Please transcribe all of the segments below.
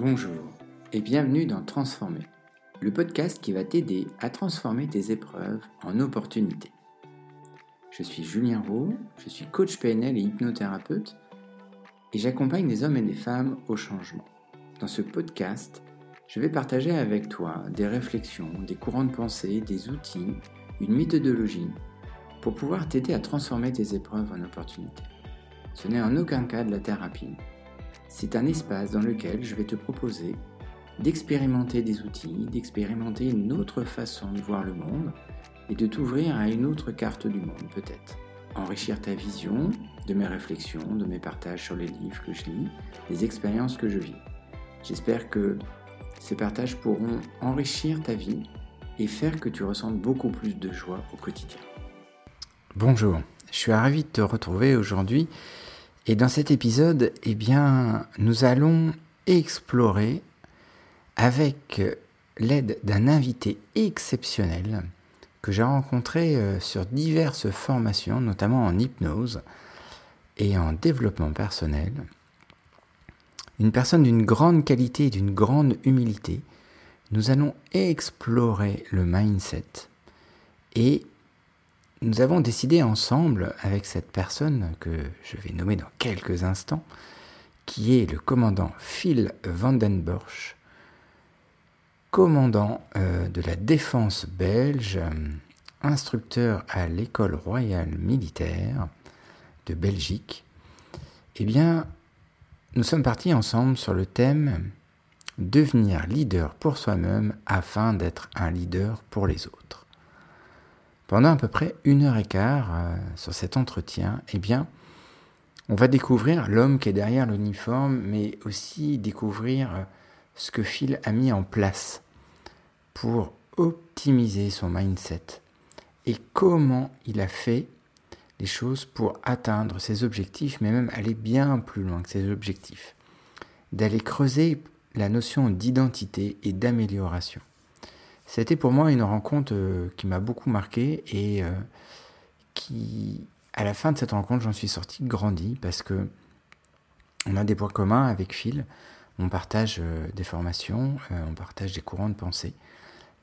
Bonjour et bienvenue dans Transformer, le podcast qui va t'aider à transformer tes épreuves en opportunités. Je suis Julien Roux, je suis coach PNL et hypnothérapeute et j'accompagne des hommes et des femmes au changement. Dans ce podcast, je vais partager avec toi des réflexions, des courants de pensée, des outils, une méthodologie pour pouvoir t'aider à transformer tes épreuves en opportunités. Ce n'est en aucun cas de la thérapie, c'est un espace dans lequel je vais te proposer d'expérimenter des outils, d'expérimenter une autre façon de voir le monde et de t'ouvrir à une autre carte du monde peut-être. Enrichir ta vision de mes réflexions, de mes partages sur les livres que je lis, des expériences que je vis. J'espère que ces partages pourront enrichir ta vie et faire que tu ressentes beaucoup plus de joie au quotidien. Bonjour, je suis ravi de te retrouver aujourd'hui et dans cet épisode, eh bien, nous allons explorer avec l'aide d'un invité exceptionnel que j'ai rencontré euh, sur diverses formations, notamment en hypnose et en développement personnel. Une personne d'une grande qualité et d'une grande humilité. Nous allons explorer le mindset et nous avons décidé ensemble avec cette personne que je vais nommer dans quelques instants, qui est le commandant Phil Vandenborsch, commandant euh, de la défense belge, instructeur à l'école royale militaire de Belgique, eh bien, nous sommes partis ensemble sur le thème devenir leader pour soi-même afin d'être un leader pour les autres. Pendant à peu près une heure et quart euh, sur cet entretien, eh bien, on va découvrir l'homme qui est derrière l'uniforme, mais aussi découvrir euh, ce que Phil a mis en place pour optimiser son mindset et comment il a fait les choses pour atteindre ses objectifs, mais même aller bien plus loin que ses objectifs, d'aller creuser la notion d'identité et d'amélioration. C'était pour moi une rencontre euh, qui m'a beaucoup marqué et euh, qui, à la fin de cette rencontre, j'en suis sorti grandi parce que on a des points communs avec Phil. On partage euh, des formations, on partage des courants de pensée.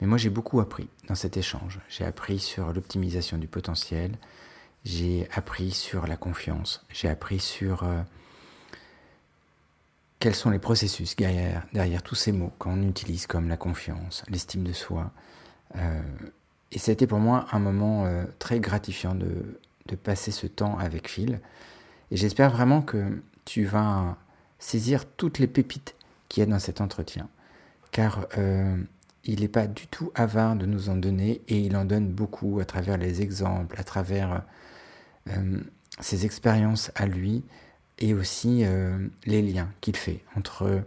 Mais moi, j'ai beaucoup appris dans cet échange. J'ai appris sur l'optimisation du potentiel, j'ai appris sur la confiance, j'ai appris sur quels sont les processus derrière, derrière tous ces mots qu'on utilise comme la confiance, l'estime de soi. Euh, et c'était pour moi un moment euh, très gratifiant de, passer ce temps avec Phil. Et j'espère vraiment que tu vas saisir toutes les pépites qu'il y a dans cet entretien. Car euh, il n'est pas du tout avare de nous en donner et il en donne beaucoup à travers les exemples, à travers ses expériences à lui et aussi euh, les liens qu'il fait entre,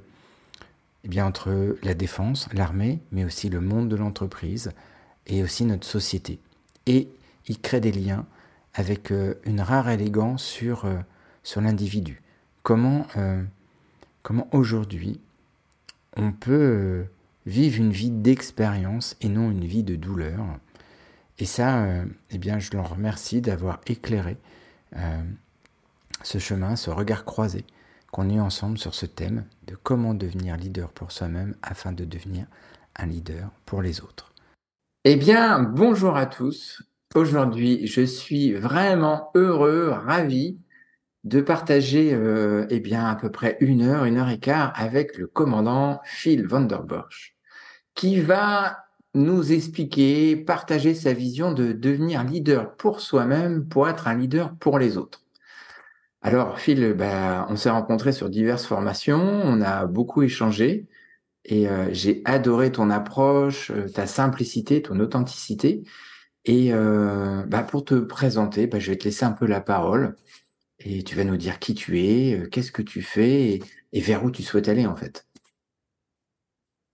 eh bien, entre la défense, l'armée, mais aussi le monde de l'entreprise et aussi notre société. Et il crée des liens avec euh, une rare élégance sur, euh, sur l'individu. Comment, comment aujourd'hui on peut vivre une vie d'expérience et non une vie de douleur? Et ça, eh bien, je le remercie d'avoir éclairé ce chemin, ce regard croisé qu'on ait ensemble sur ce thème de comment devenir leader pour soi-même afin de devenir un leader pour les autres. Eh bien, bonjour à tous. Aujourd'hui, je suis vraiment heureux, ravi de partager euh, eh bien, à peu près une heure, une heure et quart avec le commandant Phil Vanderborch, qui va nous expliquer, partager sa vision de devenir leader pour soi-même pour être un leader pour les autres. Alors, Phil, bah, on s'est rencontrés sur diverses formations, on a beaucoup échangé et euh, j'ai adoré ton approche, euh, ta simplicité, ton authenticité. Et euh, bah, pour te présenter, bah, je vais te laisser un peu la parole et tu vas nous dire qui tu es, qu'est-ce que tu fais et, vers où tu souhaites aller en fait.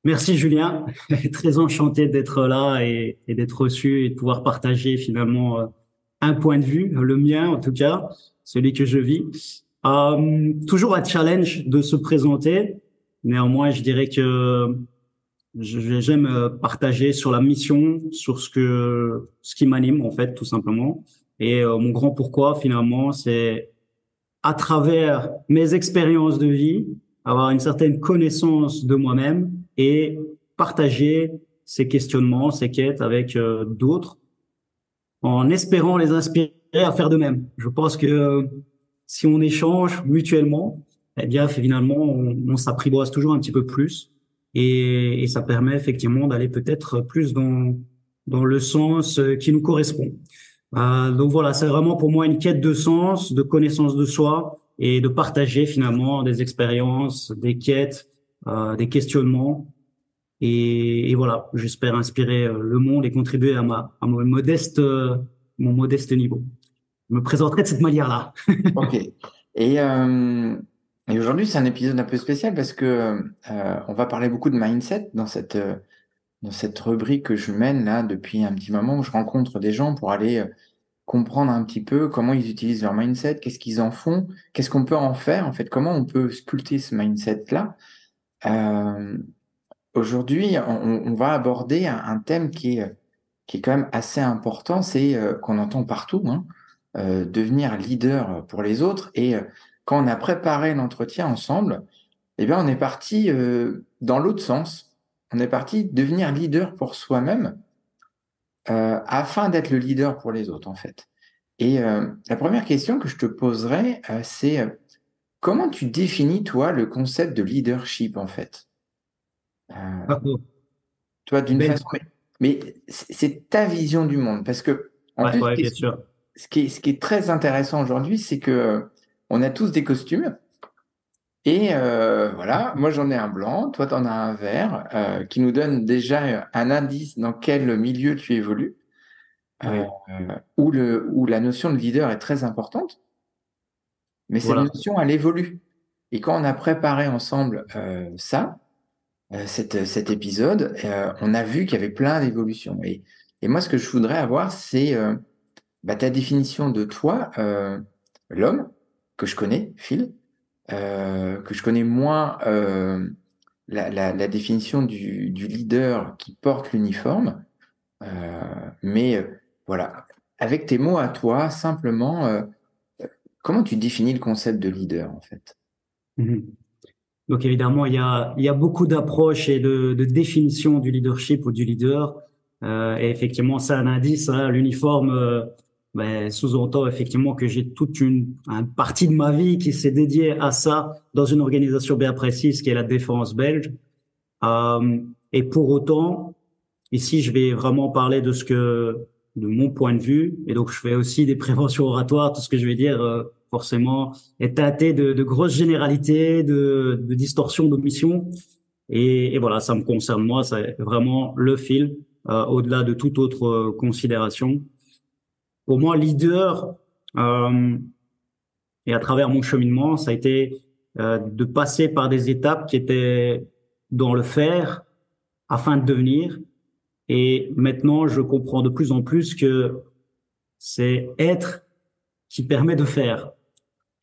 Merci Julien, très enchanté d'être là et d'être reçu et de pouvoir partager finalement un point de vue, le mien en tout cas, celui que je vis. Euh, toujours un challenge de se présenter. Néanmoins, je dirais que j'aime partager sur la mission, sur ce que ce qui m'anime en fait, tout simplement. Et euh, mon grand pourquoi finalement, c'est à travers mes expériences de vie, avoir une certaine connaissance de moi-même et partager ces questionnements, ces quêtes avec euh, d'autres en espérant les inspirer à faire de même. Je pense que euh, si on échange mutuellement, eh bien finalement on, s'apprivoise toujours un petit peu plus et, ça permet effectivement d'aller peut-être plus dans dans le sens euh, qui nous correspond. Euh, donc voilà, c'est vraiment pour moi une quête de sens, de connaissance de soi et de partager finalement des expériences, des quêtes, des questionnements. Et, voilà, j'espère inspirer le monde et contribuer à à mon modeste mon modeste niveau. Me présenterai de cette manière-là. ok. Et, euh, et aujourd'hui, c'est un épisode un peu spécial parce que euh, on va parler beaucoup de mindset dans cette dans cette rubrique que je mène là depuis un petit moment où je rencontre des gens pour aller euh, comprendre un petit peu comment ils utilisent leur mindset, qu'est-ce qu'ils en font, qu'est-ce qu'on peut en faire, en fait, comment on peut sculpter ce mindset-là. Euh, Aujourd'hui, on, va aborder un, thème qui est, qui est quand même assez important, c'est euh, qu'on entend partout, hein, euh, devenir leader pour les autres. Et euh, quand on a préparé l'entretien ensemble, eh bien, on est parti euh, dans l'autre sens on est parti devenir leader pour soi-même euh, afin d'être le leader pour les autres, en fait. Et la première question que je te poserai, c'est comment tu définis, toi, le concept de leadership, en fait? Euh, Toi, d'une façon... Mais, mais c'est ta vision du monde, parce que, en ouais, plus, ouais, ce, ce, qui est, ce qui est très intéressant aujourd'hui, c'est que on a tous des costumes, et euh, voilà, moi j'en ai un blanc, toi t'en as un vert, euh, qui nous donne déjà un indice dans quel milieu tu évolues, euh, où, le, où la notion de leader est très importante. Mais cette voilà. notion, elle évolue. Et quand on a préparé ensemble ça, cette, cet épisode, on a vu qu'il y avait plein d'évolutions. Et, et moi, ce que je voudrais avoir, c'est bah, ta définition de toi, l'homme, que je connais, Phil, euh, que je connais moins euh, la, la, définition du, du, leader qui porte l'uniforme. Euh, mais euh, voilà, avec tes mots à toi, simplement, euh, comment tu définis le concept de leader en fait? Mmh. Donc évidemment, il y a, il y a beaucoup d'approches et de, de définitions du leadership ou du leader. et effectivement, c'est un indice. Hein, l'uniforme ben, sous-entend effectivement que j'ai toute une, une, partie de ma vie qui s'est dédiée à ça dans une organisation bien précise qui est la défense belge. Euh, et pour autant, ici, je vais vraiment parler de ce que, de mon point de vue, et donc je fais aussi des préventions oratoires. Tout ce que je vais dire, euh, forcément, est tâté de, de grosses généralités, de, de distorsions d'omission. Et, et, voilà, ça me concerne moi, c'est vraiment le fil, euh, au-delà de toute autre euh, considération pour moi, leader, euh, et à travers mon cheminement, ça a été euh, de passer par des étapes qui étaient dans le faire afin de devenir. Et maintenant, je comprends de plus en plus que c'est être qui permet de faire.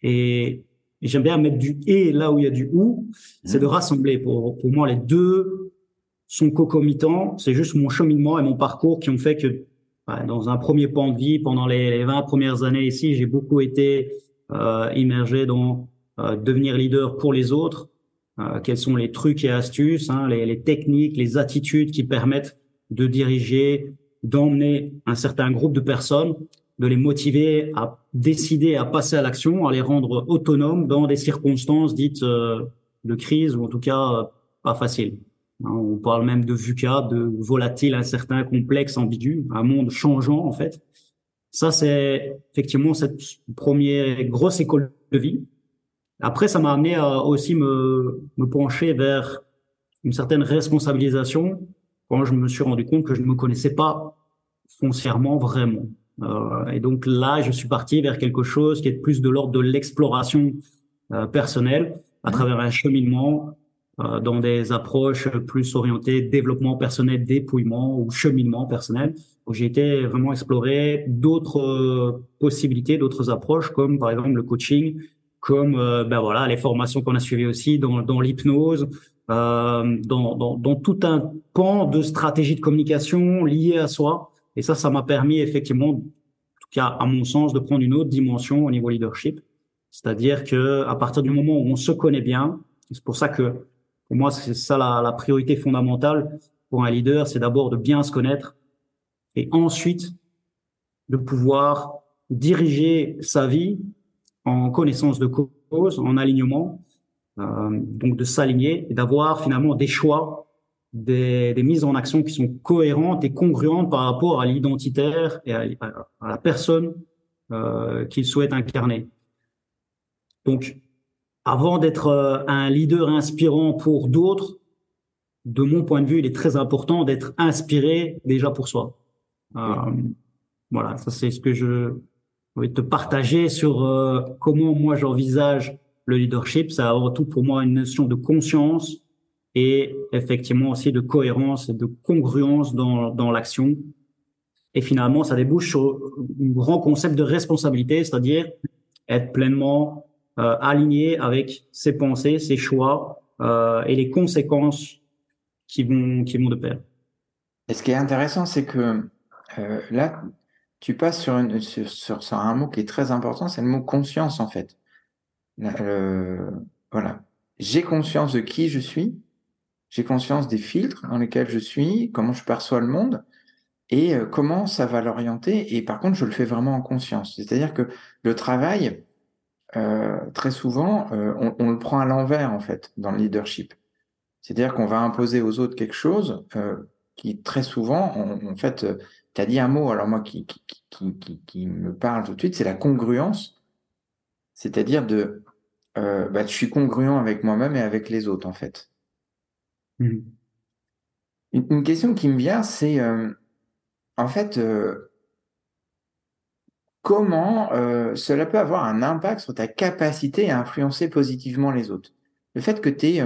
Et, et j'aime bien mettre du et là où il y a du ou, c'est de mmh. rassembler. Pour, pour moi, les deux sont concomitants. C'est juste mon cheminement et mon parcours qui ont fait que dans un premier point de vie, pendant les, 20 premières années ici, j'ai beaucoup été euh, immergé dans euh, devenir leader pour les autres. Euh, quels sont les trucs et astuces, hein, les, techniques, les attitudes qui permettent de diriger, d'emmener un certain groupe de personnes, de les motiver à décider à passer à l'action, à les rendre autonomes dans des circonstances dites euh, de crise ou en tout cas euh, pas faciles. Hein, on parle même de VUCA, de volatile, incertain, complexe, ambigu, un monde changeant en fait. Ça, c'est effectivement cette première grosse école de vie. Après, ça m'a amené à aussi me, me pencher vers une certaine responsabilisation quand je me suis rendu compte que je ne me connaissais pas foncièrement vraiment. Euh, et donc là, je suis parti vers quelque chose qui est plus de l'ordre de l'exploration euh, personnelle à travers un cheminement dans des approches plus orientées développement personnel, dépouillement ou cheminement personnel, où j'ai été vraiment explorer d'autres euh, possibilités, d'autres approches, comme par exemple le coaching, comme euh, ben voilà les formations qu'on a suivies aussi dans, dans l'hypnose, euh, dans, dans, dans, tout un pan de stratégie de communication liée à soi. Et ça, ça m'a permis effectivement, en tout cas à mon sens, de prendre une autre dimension au niveau leadership. C'est-à-dire que à partir du moment où on se connaît bien, C'est pour ça que pour moi, c'est ça la, priorité fondamentale pour un leader, c'est d'abord de bien se connaître et ensuite de pouvoir diriger sa vie en connaissance de cause, en alignement, euh, donc de s'aligner et d'avoir finalement des choix, des, des, mises en action qui sont cohérentes et congruentes par rapport à l'identitaire et à, à, la personne euh, qu'il souhaite incarner. Donc, avant d'être euh, un leader inspirant pour d'autres, de mon point de vue, il est très important d'être inspiré déjà pour soi. Euh, voilà, ça c'est ce que je vais te partager sur euh, comment moi j'envisage le leadership. C'est avant tout pour moi une notion de conscience et effectivement aussi de cohérence et de congruence dans, dans l'action. Et finalement, ça débouche sur un grand concept de responsabilité, c'est-à-dire être pleinement euh, aligné avec ses pensées, ses choix euh, et les conséquences qui vont, qui vont de pair. Et ce qui est intéressant, c'est que euh, là, tu passes sur, sur, sur, un mot qui est très important, c'est le mot conscience en fait. voilà. J'ai conscience de qui je suis, j'ai conscience des filtres dans lesquels je suis, comment je perçois le monde et euh, comment ça va l'orienter. Et par contre, je le fais vraiment en conscience. C'est-à-dire que le travail, euh, très souvent, euh, on, on, le prend à l'envers en fait dans le leadership. C'est-à-dire qu'on va imposer aux autres quelque chose euh, qui très souvent, en fait, tu as dit un mot, alors moi, qui, qui, qui, qui, me parle tout de suite, c'est la congruence. C'est-à-dire de, bah, je suis congruent avec moi-même et avec les autres, en fait. Mmh. Une, une, question qui me vient, c'est, en fait, comment euh, cela peut avoir un impact sur ta capacité à influencer positivement les autres Le fait que tu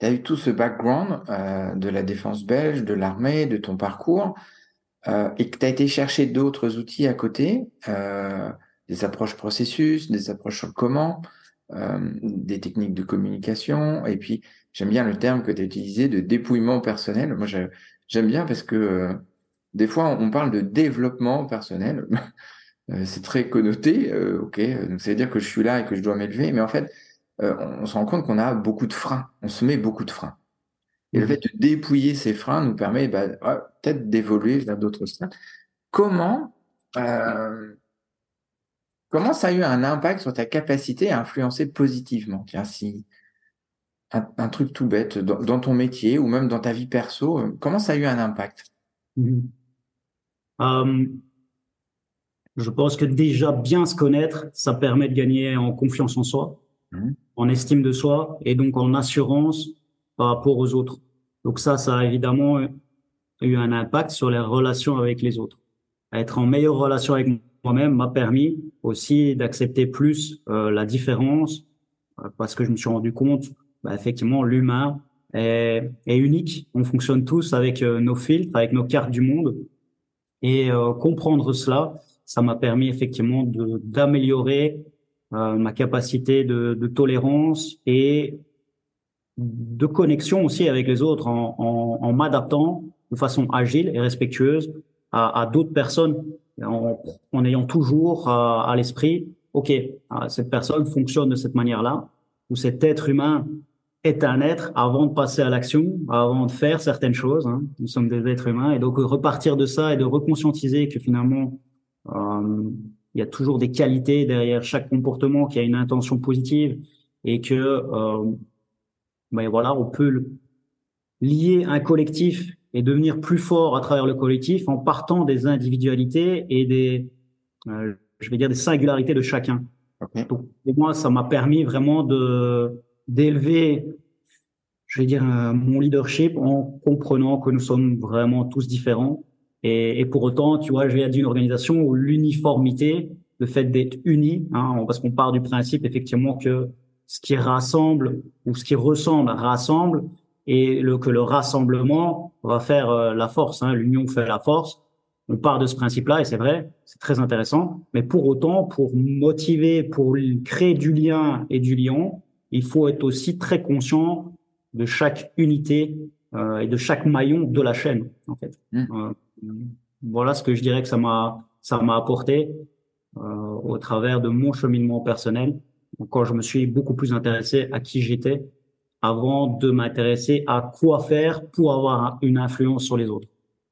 tu as eu tout ce background euh, de la défense belge, de l'armée, de ton parcours, euh, et que tu as été chercher d'autres outils à côté, euh, des approches processus, des approches sur le comment, euh, des techniques de communication, et puis j'aime bien le terme que tu as utilisé de dépouillement personnel. Moi, j'aime bien parce que euh, des fois, on parle de développement personnel. Euh, c'est très connoté, ok, donc ça veut dire que je suis là et que je dois m'élever, mais en fait, on se rend compte qu'on a beaucoup de freins, on se met beaucoup de freins. Et le mmh. fait de dépouiller ces freins nous permet bah, peut-être d'évoluer vers d'autres stades. Comment, euh, comment ça a eu un impact sur ta capacité à influencer positivement? Tiens, si un, truc tout bête dans, ton métier ou même dans ta vie perso, euh, comment ça a eu un impact? Mmh. Euh, Je pense que déjà bien se connaître, ça permet de gagner en confiance en soi, mmh. en estime de soi et donc en assurance par rapport aux autres. Donc ça, ça a évidemment eu un impact sur les relations avec les autres. Être en meilleure relation avec moi-même m'a permis aussi d'accepter plus euh, la différence euh, parce que je me suis rendu compte, bah, effectivement, l'humain est, est, unique. On fonctionne tous avec euh, nos filtres, avec nos cartes du monde. Et comprendre cela, ça m'a permis effectivement d'améliorer ma capacité de, de tolérance et de connexion aussi avec les autres en, en, en m'adaptant de façon agile et respectueuse à, à d'autres personnes. En, en, ayant toujours à, à l'esprit, OK, ah, cette personne fonctionne de cette manière-là, ou cet être humain est un être avant de passer à l'action, avant de faire certaines choses. Hein. Nous sommes des êtres humains et donc repartir de ça et de reconscientiser que finalement euh, il y a toujours des qualités derrière chaque comportement qui a une intention positive et que euh, mais voilà, on peut lier un collectif et devenir plus fort à travers le collectif en partant des individualités et des, euh, je vais dire, des singularités de chacun. Donc, pour moi, ça m'a permis vraiment de d'élever, je vais dire, euh, mon leadership en comprenant que nous sommes vraiment tous différents. Et, pour autant, tu vois, je viens d'une organisation où l'uniformité, le fait d'être unis, hein, parce qu'on part du principe effectivement que ce qui rassemble ou ce qui ressemble rassemble et le, que le rassemblement va faire euh, la force. Hein, L'union fait la force. On part de ce principe-là et c'est vrai, c'est très intéressant. Mais pour autant, pour motiver, pour créer du lien et du lien, il faut être aussi très conscient de chaque unité euh, et de chaque maillon de la chaîne. En fait, mmh. euh, voilà ce que je dirais que ça m'a ça m'a apporté euh, au travers de mon cheminement personnel quand je me suis beaucoup plus intéressé à qui j'étais avant de m'intéresser à quoi faire pour avoir une influence sur les autres.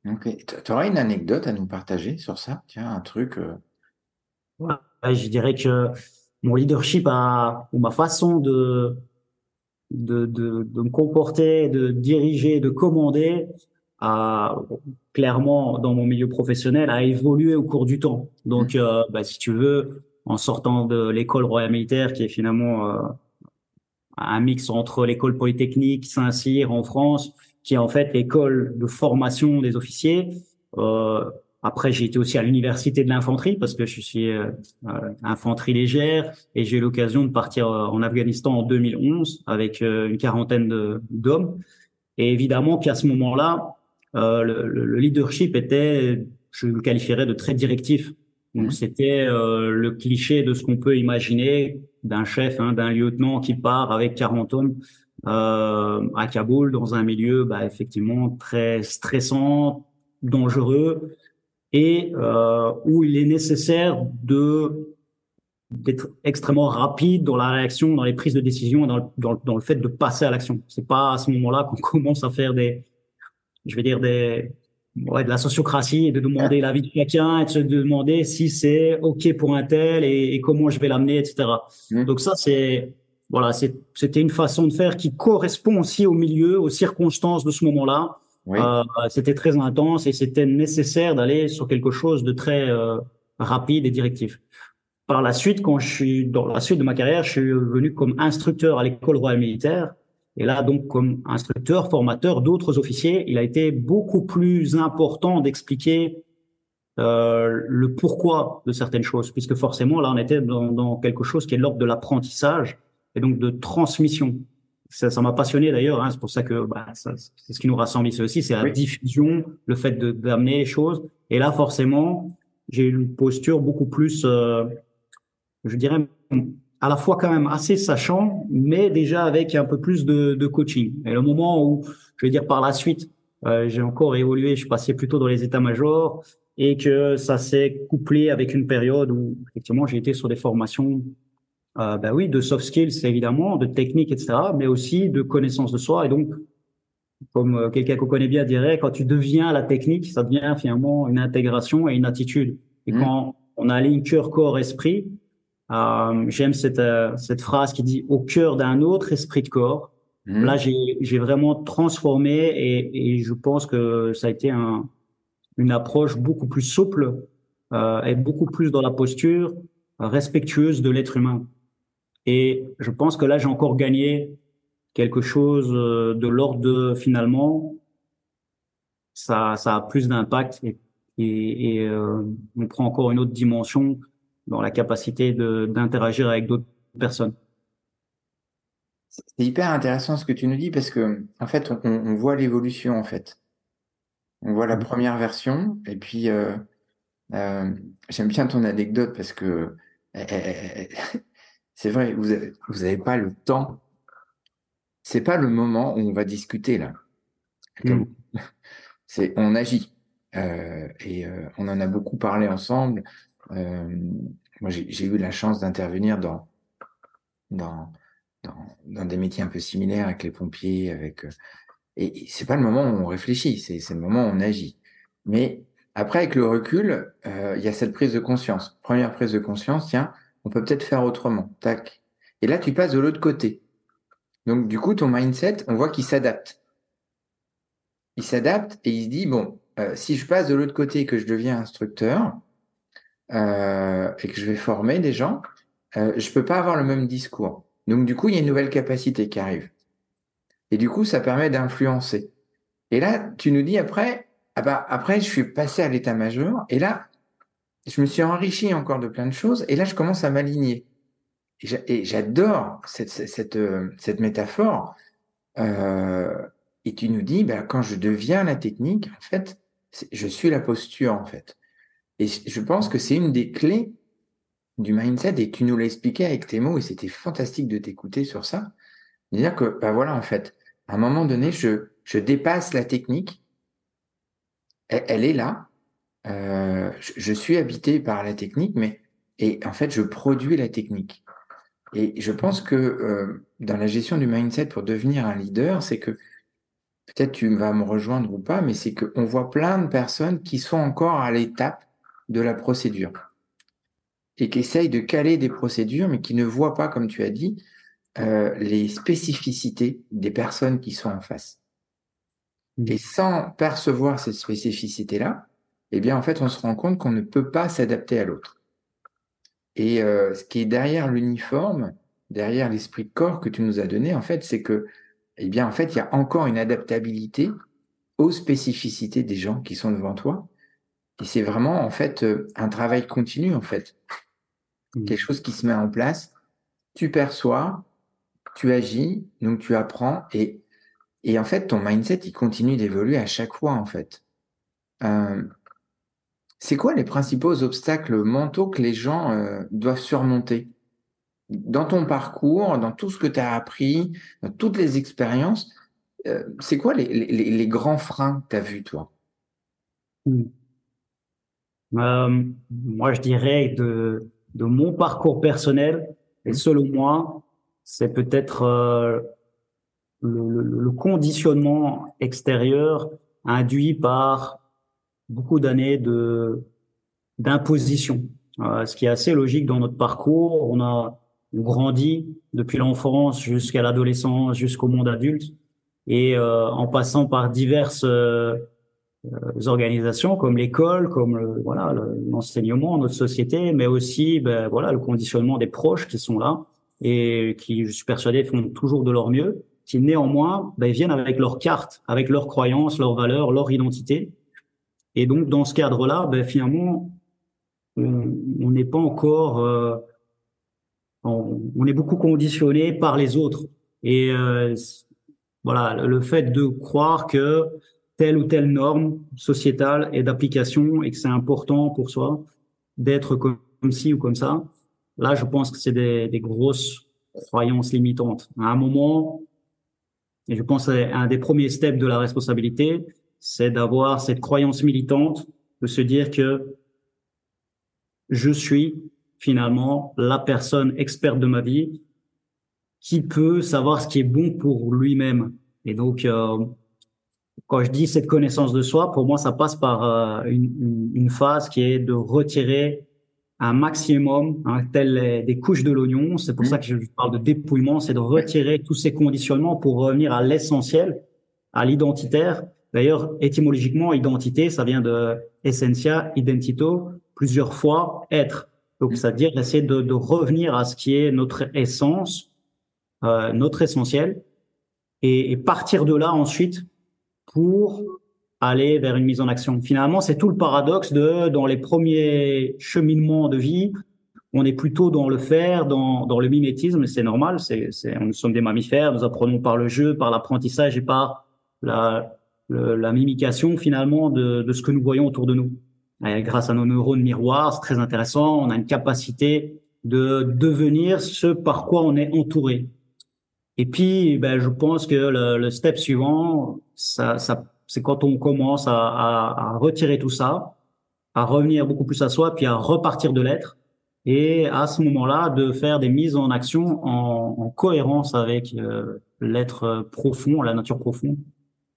Ok. Tu aurais une anecdote à nous partager sur ça? Tiens, un truc. Euh... je dirais que mon leadership a, ou ma façon de, de, de, de me comporter, de diriger, de commander, a clairement dans mon milieu professionnel a évolué au cours du temps. Donc, mmh. euh, bah, si tu veux, en sortant de l'école royale militaire, qui est finalement euh, un mix entre l'école polytechnique Saint-Cyr en France, qui est en fait l'école de formation des officiers. Euh, après, j'ai été aussi à l'université de l'infanterie parce que je suis euh, euh infanterie légère et j'ai eu l'occasion de partir euh, en Afghanistan en 2011 avec une quarantaine d'hommes. Et évidemment qu'à ce moment-là, euh, le, le, leadership était, je le qualifierais de très directif. Donc mmh. c'était le cliché de ce qu'on peut imaginer d'un chef, hein, d'un lieutenant qui part avec 40 hommes à Kaboul dans un milieu bah, effectivement très stressant, dangereux et euh, où il est nécessaire de d'être extrêmement rapide dans la réaction, dans les prises de décision, dans le, dans, dans le fait de passer à l'action. C'est pas à ce moment-là qu'on commence à faire des je vais dire, des, ouais, de la sociocratie et de demander l'avis de quelqu'un et de se demander si c'est OK pour un tel et, comment je vais l'amener, etc. Mmh. Donc ça, c'est, voilà, c'était une façon de faire qui correspond aussi au milieu, aux circonstances de ce moment-là. Euh, c'était très intense et c'était nécessaire d'aller sur quelque chose de très euh, rapide et directif. Par la suite, quand je suis dans la suite de ma carrière, je suis venu comme instructeur à l'école royale militaire et là, donc, comme instructeur, formateur d'autres officiers, il a été beaucoup plus important d'expliquer euh, le pourquoi de certaines choses, puisque forcément, là, on était dans, dans quelque chose qui est l'ordre de l'apprentissage et donc de transmission. Ça, ça m'a passionné d'ailleurs. Hein, c'est pour ça que bah, c'est ce qui nous rassemble ici aussi, c'est la diffusion, le fait d'amener les choses. Et là, forcément, j'ai une posture beaucoup plus, euh, je dirais, à la fois quand même assez sachant, mais déjà avec un peu plus de, de coaching. Et le moment où, je vais dire par la suite, euh, j'ai encore évolué, je suis passé plutôt dans les états-majors et que ça s'est couplé avec une période où effectivement j'ai été sur des formations, euh, ben oui, de soft skills évidemment, de techniques, etc., mais aussi de connaissance de soi. Et donc, comme euh, quelqu'un qu'on connaît bien dirait, quand tu deviens la technique, ça devient finalement une intégration et une attitude. Et mmh. quand on aligne cœur, corps, esprit, euh, J'aime cette, euh, cette phrase qui dit au cœur d'un autre esprit de corps. Mmh. Là, j'ai vraiment transformé et, et, je pense que ça a été un, une approche beaucoup plus souple euh, et beaucoup plus dans la posture respectueuse de l'être humain. Et je pense que là, j'ai encore gagné quelque chose euh, de l'ordre de finalement, ça, ça a plus d'impact et, et, et euh, on prend encore une autre dimension dans la capacité d'interagir avec d'autres personnes. C'est hyper intéressant ce que tu nous dis parce que en fait on, on voit l'évolution en fait. On voit la mmh. première version et puis euh, euh, j'aime bien ton anecdote parce que c'est vrai vous avez, vous avez pas le temps. C'est pas le moment où on va discuter là. Mmh. C'est on agit euh, et euh, on en a beaucoup parlé ensemble. Euh, moi, j'ai eu la chance d'intervenir dans, dans, dans, dans, des métiers un peu similaires avec les pompiers, avec euh, et c'est pas le moment où on réfléchit, c'est le moment où on agit. Mais après, avec le recul, il y a cette prise de conscience. Première prise de conscience, tiens, on peut peut-être faire autrement. Tac. Et là, tu passes de l'autre côté. Donc, du coup, ton mindset, on voit qu'il s'adapte. Il s'adapte et il se dit, bon, euh, si je passe de l'autre côté et que je deviens instructeur, euh, et que je vais former des gens, euh, je peux pas avoir le même discours. Donc du coup, il y a une nouvelle capacité qui arrive. Et du coup, ça permet d'influencer. Et là, tu nous dis après, ah bah après, je suis passé à l'état-major, et là, je me suis enrichi encore de plein de choses, et là, je commence à m'aligner. Et j'adore cette, euh, métaphore. Euh, et tu nous dis, bah, quand je deviens la technique, en fait, je suis la posture, en fait. Et je pense que c'est une des clés du mindset, et tu nous l'as expliqué avec tes mots, et c'était fantastique de t'écouter sur ça. Dire que, bah voilà, en fait, à un moment donné, je dépasse la technique, elle, est là, euh, je, suis habité par la technique, mais et en fait, je produis la technique. Et je pense que euh, dans la gestion du mindset pour devenir un leader, c'est que peut-être tu vas me rejoindre ou pas, mais c'est qu'on voit plein de personnes qui sont encore à l'étape de la procédure et qui essayent de caler des procédures, mais qui ne voient pas, comme tu as dit, euh, les spécificités des personnes qui sont en face. Mmh. Et sans percevoir ces spécificités-là, eh bien, en fait, on se rend compte qu'on ne peut pas s'adapter à l'autre. Et euh, ce qui est derrière l'uniforme, derrière l'esprit de corps que tu nous as donné, en fait, c'est que, eh bien, en fait, il y a encore une adaptabilité aux spécificités des gens qui sont devant toi. Et c'est vraiment, en fait, euh, un travail continu, en fait. Mmh. Quelque chose qui se met en place. Tu perçois, tu agis, donc tu apprends et, et en fait, ton mindset, il continue d'évoluer à chaque fois, en fait. Euh, c'est quoi les principaux obstacles mentaux que les gens euh, doivent surmonter? Dans ton parcours, dans tout ce que tu as appris, dans toutes les expériences euh, C'est quoi les, les, les, grands freins que tu as vus, toi? Mmh. Moi, je dirais de, de mon parcours personnel, et mmh. selon moi, c'est peut-être euh, le, le, conditionnement extérieur induit par beaucoup d'années de d'imposition. Euh, ce qui est assez logique dans notre parcours. On a grandi depuis l'enfance jusqu'à l'adolescence, jusqu'au monde adulte, et euh, en passant par diverses euh, organisations comme l'école, comme le, voilà l'enseignement, notre société, mais aussi ben, voilà le conditionnement des proches qui sont là et qui, je suis persuadé, font toujours de leur mieux, qui néanmoins ben, viennent avec leurs cartes, avec leurs croyances, leurs valeurs, leur identité. Et donc, dans ce cadre-là, ben, finalement, on n'est pas encore... Euh, on, est beaucoup conditionné par les autres. Et euh, voilà, le fait de croire que telle ou telle norme sociétale est d'application et que c'est important pour soi d'être comme ci ou comme ça, Là, je pense que c'est des, des, grosses croyances limitantes. À un moment, et je pense que un des premiers steps de la responsabilité, c'est d'avoir cette croyance militante, de se dire que je suis finalement la personne experte de ma vie qui peut savoir ce qui est bon pour lui-même. Et donc, euh, quand je dis cette connaissance de soi, pour moi, ça passe par euh, une, une, phase qui est de retirer un maximum, hein, tel des couches de l'oignon. C'est pour mmh. ça que je parle de dépouillement, c'est de retirer tous ces conditionnements pour revenir à l'essentiel, à l'identitaire. D'ailleurs, étymologiquement, identité, ça vient de essentia, identito, plusieurs fois être. Donc, c'est-à-dire essayer de, revenir à ce qui est notre essence, euh, notre essentiel, et, partir de là ensuite pour aller vers une mise en action. Finalement, c'est tout le paradoxe de dans les premiers cheminements de vie, on est plutôt dans le faire, dans, dans le mimétisme, c'est normal, c'est, nous sommes des mammifères, nous apprenons par le jeu, par l'apprentissage et par la, la mimication finalement de, de ce que nous voyons autour de nous. Et grâce à nos neurones miroirs, c'est très intéressant, on a une capacité de devenir ce par quoi on est entouré. Et puis, ben, je pense que le, le step suivant, ça, ça c'est quand on commence à, à, à, retirer tout ça, à revenir beaucoup plus à soi, puis à repartir de l'être, et à ce moment-là, de faire des mises en action en, en cohérence avec euh, l'être profond, la nature profonde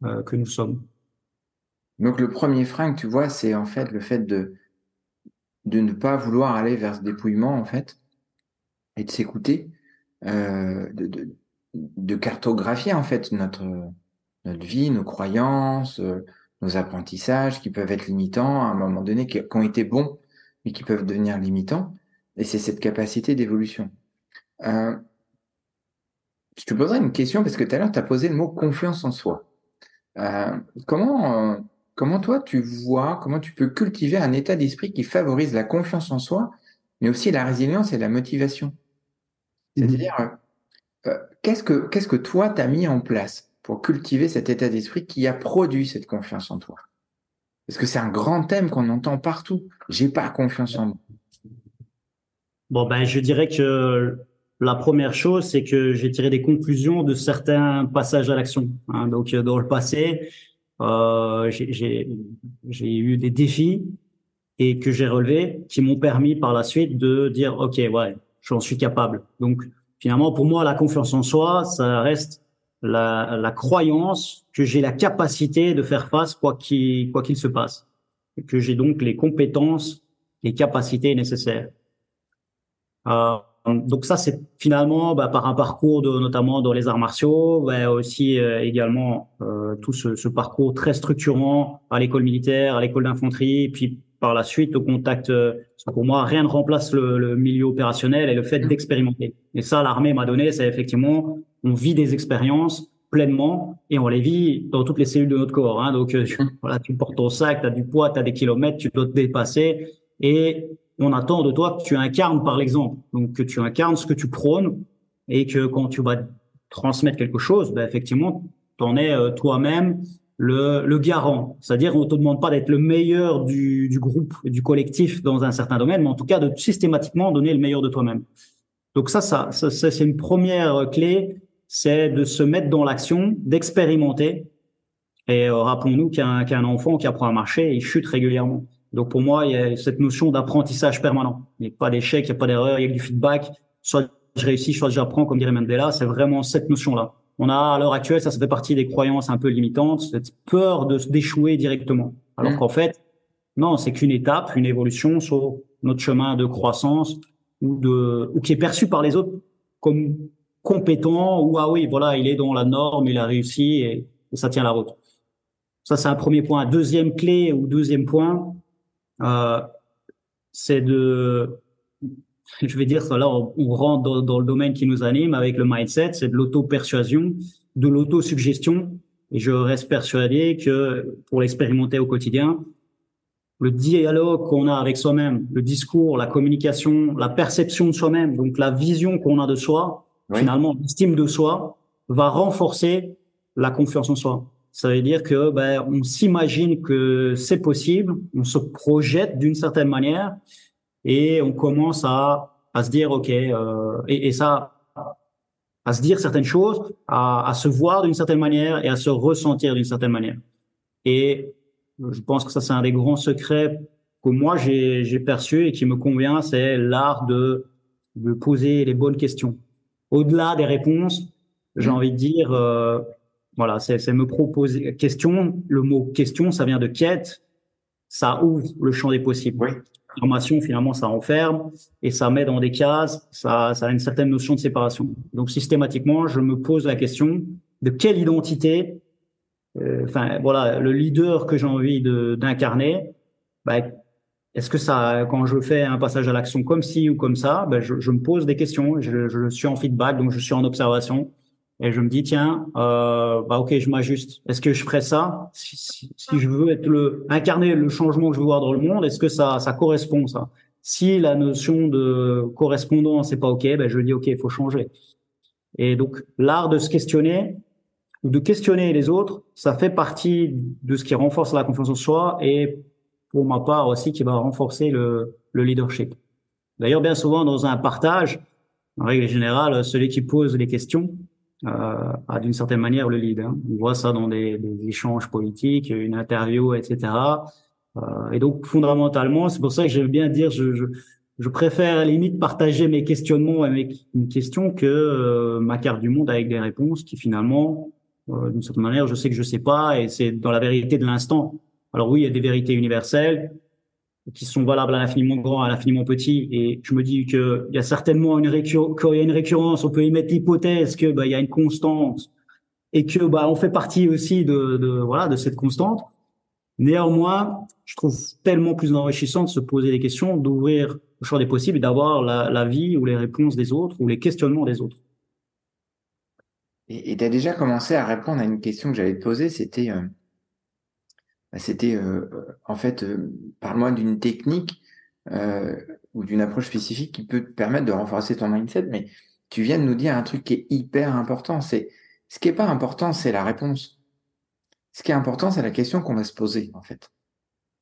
euh, que nous sommes. Donc le premier frein que tu vois, c'est en fait le fait de de ne pas vouloir aller vers ce dépouillement en fait et de s'écouter, euh, de, de, de cartographier en fait notre notre vie, nos croyances, euh, nos apprentissages qui peuvent être limitants à un moment donné, qui, ont été bons, mais qui peuvent devenir limitants. Et c'est cette capacité d'évolution. Euh, je te poserai une question parce que tout à l'heure, tu as posé le mot confiance en soi. Euh, comment, euh, comment toi, tu vois, comment tu peux cultiver un état d'esprit qui favorise la confiance en soi, mais aussi la résilience et la motivation? Mmh C'est-à-dire, euh, qu'est-ce que qu'est-ce que toi, tu as mis en place pour cultiver cet état d'esprit qui a produit cette confiance en toi? Parce que c'est un grand thème qu'on entend partout. J'ai pas confiance en moi. Bon, ben, je dirais que la première chose, c'est que j'ai tiré des conclusions de certains passages à l'action. Hein. Donc, euh, dans le passé, euh, j'ai eu des défis et que j'ai relevés qui m'ont permis par la suite de dire, OK, ouais, j'en suis capable. Donc, Finalement, pour moi, la confiance en soi, ça reste la, la croyance que j'ai la capacité de faire face quoi qu'il quoi qu'il se passe, et que j'ai donc les compétences, les capacités nécessaires. Euh, donc ça, c'est finalement bah, par un parcours de, notamment dans les arts martiaux, bah, aussi euh, également euh, tout ce, ce, parcours très structurant à l'école militaire, à l'école d'infanterie, puis par la suite au contact. Euh, pour moi, rien ne remplace le, le milieu opérationnel et le fait d'expérimenter. Et ça, l'armée m'a donné, c'est effectivement, on vit des expériences pleinement et on les vit dans toutes les cellules de notre corps. Hein. Donc voilà, tu portes ton sac, tu as du poids, tu as des kilomètres, tu dois te dépasser et on attend de toi que tu incarnes par l'exemple. Donc que tu incarnes ce que tu prônes et que quand tu vas transmettre quelque chose, ben, effectivement, tu en es euh, toi-même le, garant. C'est-à-dire, on te demande pas d'être le meilleur du, groupe, du collectif dans un certain domaine, mais en tout cas de systématiquement donner le meilleur de toi-même. Donc ça, ça, c'est une première clé, c'est de se mettre dans l'action, d'expérimenter. Et euh, rappelons-nous qu'un qu'un enfant qui apprend à marcher, il chute régulièrement. Donc pour moi, il y a cette notion d'apprentissage permanent. Il n'y a pas d'échec, il n'y a pas d'erreur, il y a du feedback. Soit je réussis, soit j'apprends, comme dirait Mandela. C'est vraiment cette notion-là. On a à l'heure actuelle, ça, ça fait partie des croyances un peu limitantes, cette peur de d'échouer directement. Alors mmh. qu'en fait, non, c'est qu'une étape, une évolution sur notre chemin de croissance ou de ou qui est perçu par les autres comme compétent ou ah oui, voilà, il est dans la norme, il a réussi et, et ça tient la route. Ça, c'est un premier point. Deuxième clé ou deuxième point, c'est de, je vais dire, là, on, rentre dans, dans, le domaine qui nous anime avec le mindset, c'est de l'auto-persuasion, de l'auto-suggestion. Et je reste persuadé que pour l'expérimenter au quotidien, le dialogue qu'on a avec soi-même, le discours, la communication, la perception de soi-même, donc la vision qu'on a de soi, finalement, l'estime de soi, va renforcer la confiance en soi. Ça veut dire que ben, on s'imagine que c'est possible, on se projette d'une certaine manière et on commence à, à se dire ok euh, et, et, ça à se dire certaines choses, à, à se voir d'une certaine manière et à se ressentir d'une certaine manière. Et je pense que ça c'est un des grands secrets que moi j'ai perçu et qui me convient, c'est l'art de de poser les bonnes questions. Au-delà des réponses, j'ai mmh. envie de dire euh, voilà, c'est me proposer question. Le mot question, ça vient de quête. Ça ouvre le champ des possibles. Oui. Formation, finalement, ça enferme et ça met dans des cases. Ça, ça a une certaine notion de séparation. Donc, systématiquement, je me pose la question de quelle identité, euh, enfin, voilà, le leader que j'ai envie d'incarner, bah, est-ce que ça, quand je fais un passage à l'action comme ci ou comme ça, ben je, je, me pose des questions, je, je suis en feedback, donc je suis en observation et je me dis tiens euh, bah ok je m'ajuste. Est-ce que je ferais ça si, si, si, je veux être le incarner le changement que je veux voir dans le monde est-ce que ça ça correspond ça? Si la notion de correspondance c'est pas ok ben je dis ok il faut changer. Et donc l'art de se questionner ou de questionner les autres ça fait partie de ce qui renforce la confiance en soi et pour ma part aussi qui va renforcer le, le leadership. D'ailleurs bien souvent dans un partage en règle générale celui qui pose les questions a d'une certaine manière le lead. Hein. On voit ça dans des, échanges politiques, une interview, etc. Euh, et donc fondamentalement, c'est pour ça que j'aime bien dire, je, je, je, préfère à la limite partager mes questionnements avec une question que euh, ma carte du monde avec des réponses qui finalement, euh, d'une certaine manière, je sais que je sais pas et c'est dans la vérité de l'instant. Alors oui, il y a des vérités universelles, qui sont valables à l'infiniment grand, à l'infiniment petit. Et je me dis qu'il y a certainement une récurrence, y a une récurrence, on peut émettre l'hypothèse que bah, y a une constante et que bah fait partie aussi de, voilà de cette constante. Néanmoins, je trouve tellement plus enrichissant de se poser des questions, d'ouvrir le champ des possibles et d'avoir la, vie ou les réponses des autres ou les questionnements des autres. Et tu as déjà commencé à répondre à une question que j'allais te poser, c'était euh, c'était euh, en fait, euh, parle-moi d'une technique euh, ou d'une approche spécifique qui peut te permettre de renforcer ton mindset, mais tu viens de nous dire un truc qui est hyper important. C'est ce qui est pas important, c'est la réponse. Ce qui est important, c'est la question qu'on va se poser en fait,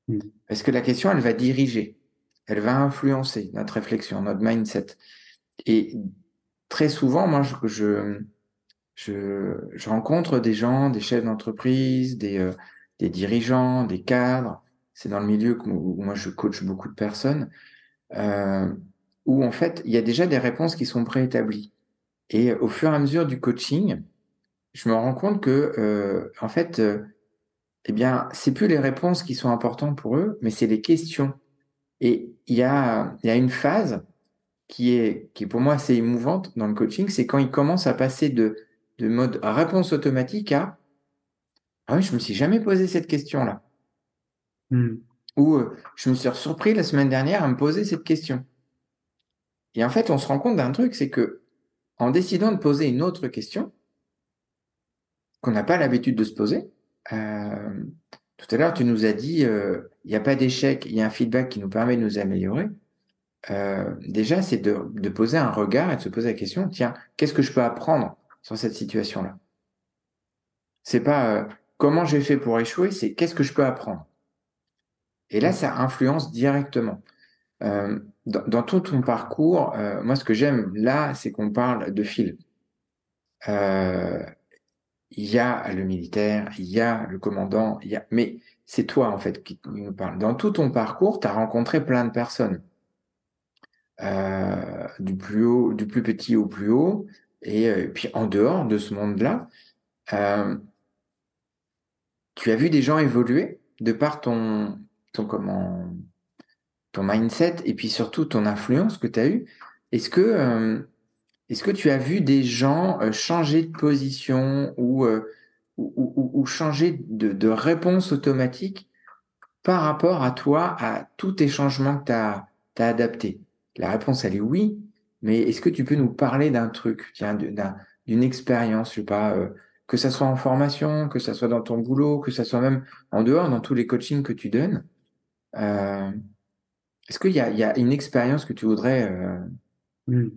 mmh. parce que la question, elle va diriger, elle va influencer notre réflexion, notre mindset. Et très souvent, moi, je, je, je, je rencontre des gens, des chefs d'entreprise, des des dirigeants, des cadres. C'est dans le milieu où moi je coach beaucoup de personnes, euh, où en fait il y a déjà des réponses qui sont préétablies. Et au fur et à mesure du coaching, je me rends compte que, euh, en fait, euh, eh bien, c'est plus les réponses qui sont importantes pour eux, mais c'est les questions. Et il y a, il y a une phase qui est, qui pour moi assez émouvante dans le coaching, c'est quand ils commencent à passer de, de mode réponse automatique à Ah oui, je me suis jamais posé cette question-là. Hmm. Ou euh, je me suis surpris la semaine dernière à me poser cette question. Et en fait, on se rend compte d'un truc, c'est que en décidant de poser une autre question, qu'on n'a pas l'habitude de se poser, euh, tout à l'heure, tu nous as dit, euh, il n'y a pas d'échec, il y a un feedback qui nous permet de nous améliorer. Euh, déjà, c'est de, de, poser un regard et de se poser la question, tiens, qu'est-ce que je peux apprendre sur cette situation-là? C'est pas comment j'ai fait pour échouer, c'est qu'est-ce que je peux apprendre. Et là, ça influence directement. Euh, dans, tout ton parcours, euh, moi, ce que j'aime là, c'est qu'on parle de fil. Euh, il y a le militaire, il y a le commandant, il y a... mais c'est toi, en fait, qui nous parle. Dans tout ton parcours, tu as rencontré plein de personnes. du plus haut, du plus petit au plus haut, et puis en dehors de ce monde-là, tu as vu des gens évoluer de par ton, ton comment, ton mindset et puis surtout ton influence que tu as eue? Est-ce que, euh, est-ce que tu as vu des gens euh, changer de position ou, euh, ou, changer de, réponse automatique par rapport à toi, à tous tes changements que tu as, adaptés? La réponse, elle est oui, mais est-ce que tu peux nous parler d'un truc, d'une expérience, je sais pas, que ça soit en formation, que ça soit dans ton boulot, que ça soit même en dehors, dans tous les coachings que tu donnes est-ce qu'il y, y a, une expérience que tu voudrais... Euh... Hmm.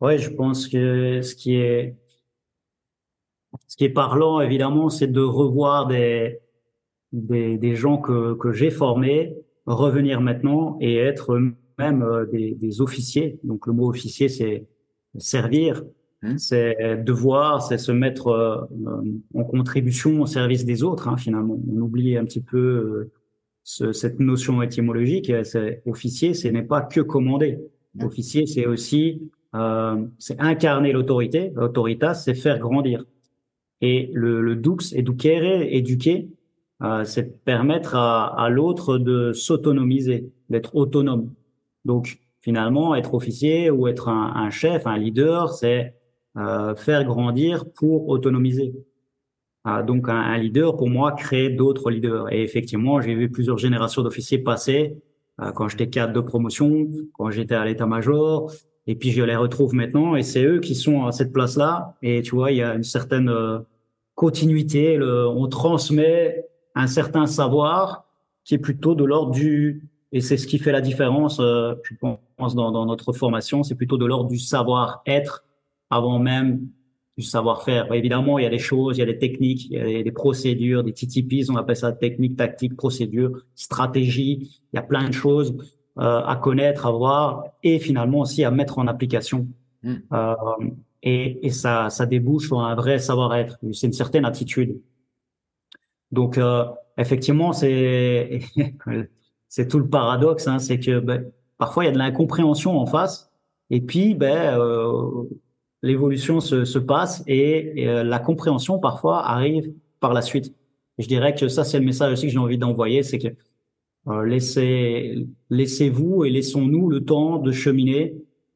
Oui, je pense que ce qui est, ce qui est parlant, évidemment, c'est de revoir des, des, des gens que, que j'ai formés, revenir maintenant et être même euh, des, des officiers. Donc le mot officier, c'est servir, hmm. c'est devoir, c'est se mettre euh, en contribution au service des autres, hein, finalement. On oublie un petit peu euh, ce, cette notion étymologique, c'est officier, ce n'est pas que commander. Officier, c'est aussi euh, c'est incarner l'autorité. L'autoritas, c'est faire grandir. Et le, le dux, educere, éduquer, c'est permettre à, à l'autre de s'autonomiser, d'être autonome. Donc, finalement, être officier ou être un, un chef, un leader, c'est faire grandir pour autonomiser. Ah, donc un, leader, pour moi, crée d'autres leaders. Et effectivement, j'ai vu plusieurs générations d'officiers passer euh, quand j'étais cadre de promotion, quand j'étais à l'état-major, et puis je les retrouve maintenant, et c'est eux qui sont à cette place-là. Et tu vois, il y a une certaine euh, continuité. On transmet un certain savoir qui est plutôt de l'ordre du et c'est ce qui fait la différence, euh, je pense, dans notre formation, c'est plutôt de l'ordre du savoir-être avant même du savoir-faire. Évidemment, il y a des choses, il y a des techniques, il y a des procédures, des TTPs, on appelle ça technique, tactique, procédure, stratégie. Il y a plein de choses euh, à connaître, à voir et finalement aussi à mettre en application. Hmm. Euh, et, et ça, ça débouche sur un vrai savoir-être. C'est une certaine attitude. Donc, euh, effectivement, c'est c'est tout le paradoxe, hein, c'est que ben, parfois il y a de l'incompréhension en face, et puis ben euh, l'évolution se, se, passe et, euh, la compréhension parfois arrive par la suite. je dirais que ça, c'est le message aussi que j'ai envie d'envoyer, c'est que euh, laissez, laissez-vous et laissons-nous le temps de cheminer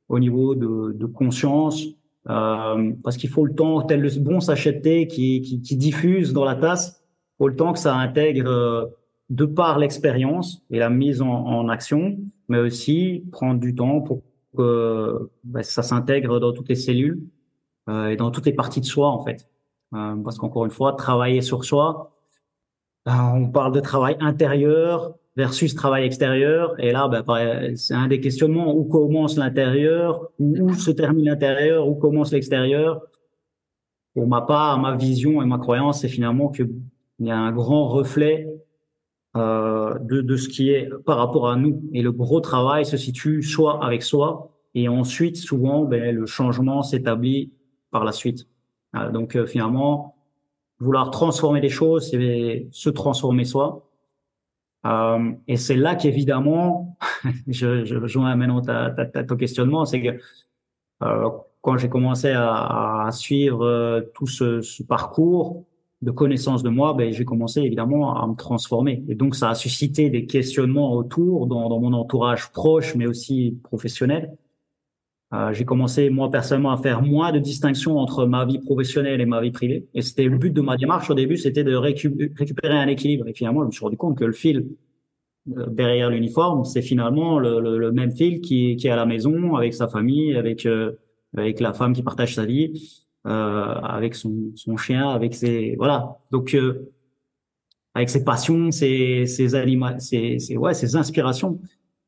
au niveau de, de conscience, euh, parce qu'il faut le temps, tel le bon sachet qui, qui, qui, diffuse dans la tasse, faut le temps que ça intègre de par l'expérience et la mise en action, mais aussi prendre du temps pour que bah, ça s'intègre dans toutes les cellules euh, et dans toutes les parties de soi en fait. Euh, parce qu'encore une fois, travailler sur soi, euh, on parle de travail intérieur versus travail extérieur. Et là, bah, c'est un des questionnements où commence l'intérieur, où, se termine l'intérieur, où commence l'extérieur. Pour ma part, ma vision et ma croyance, c'est finalement qu'il y a un grand reflet euh, de, de, ce qui est par rapport à nous. Et le gros travail se situe soit avec soi, et ensuite, souvent, ben, le changement s'établit par la suite. Donc, euh, finalement, vouloir transformer les choses, c'est se transformer soi. Euh, et c'est là qu'évidemment, je, je rejoins maintenant ta, ton questionnement, c'est que quand j'ai commencé à, suivre tout ce, parcours de connaissance de moi, ben, j'ai commencé évidemment à me transformer. Et donc, ça a suscité des questionnements autour dans, dans mon entourage proche, mais aussi professionnel. Euh, j'ai commencé, moi, personnellement, à faire moins de distinction entre ma vie professionnelle et ma vie privée. Et c'était le but de ma démarche au début, c'était de récupérer un équilibre. Et finalement, je me suis rendu compte que le fil euh, derrière l'uniforme, c'est finalement le, le, le, même fil qui, qui est à la maison, avec sa famille, avec, euh, avec la femme qui partage sa vie, avec son, son chien, avec ses... Voilà. Donc, euh, avec ses passions, ses, ses, anima ses, ses, ouais, ses inspirations.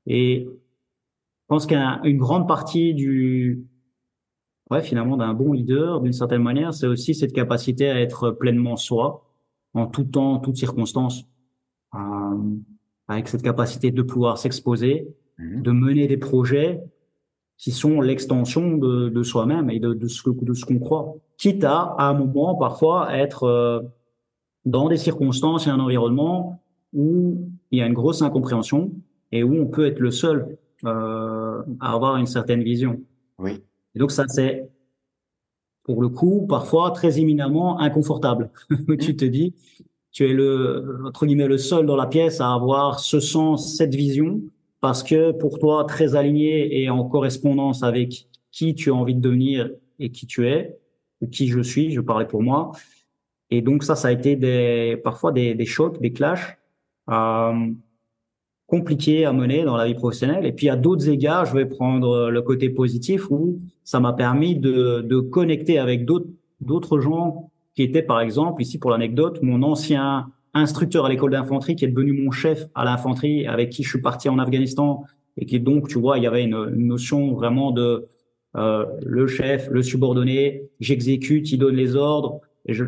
Et je pense qu'une grande partie du, ouais, finalement, d'un bon leader, d'une certaine manière, c'est aussi cette capacité à être pleinement soi, en tout temps, en toutes circonstances, euh, avec cette capacité de pouvoir s'exposer, mmh. de mener des projets qui sont l'extension de, de soi-même et de, de, ce, de ce qu'on croit. Quitte à, à un moment, parfois, être euh, dans des circonstances et un environnement où il y a une grosse incompréhension et où on peut être le seul euh, à avoir une certaine vision. Oui. Et donc ça, c'est pour le coup parfois très éminemment inconfortable. tu te dis, tu es le entre guillemets le seul dans la pièce à avoir ce sens, cette vision, parce que pour toi très aligné et en correspondance avec qui tu as envie de devenir et qui tu es ou qui je suis. Je parlais pour moi. Et donc ça, ça a été des parfois des, des chocs, des clashs. Euh, compliqué à mener dans la vie professionnelle. Et puis à d'autres égards, je vais prendre le côté positif où ça m'a permis de, de connecter avec d'autres gens qui étaient par exemple ici pour l'anecdote mon ancien instructeur à l'école d'infanterie qui est devenu mon chef à l'infanterie avec qui je suis parti en Afghanistan et qui donc tu vois il y avait une, notion vraiment de euh, le chef le subordonné j'exécute il donne les ordres et je,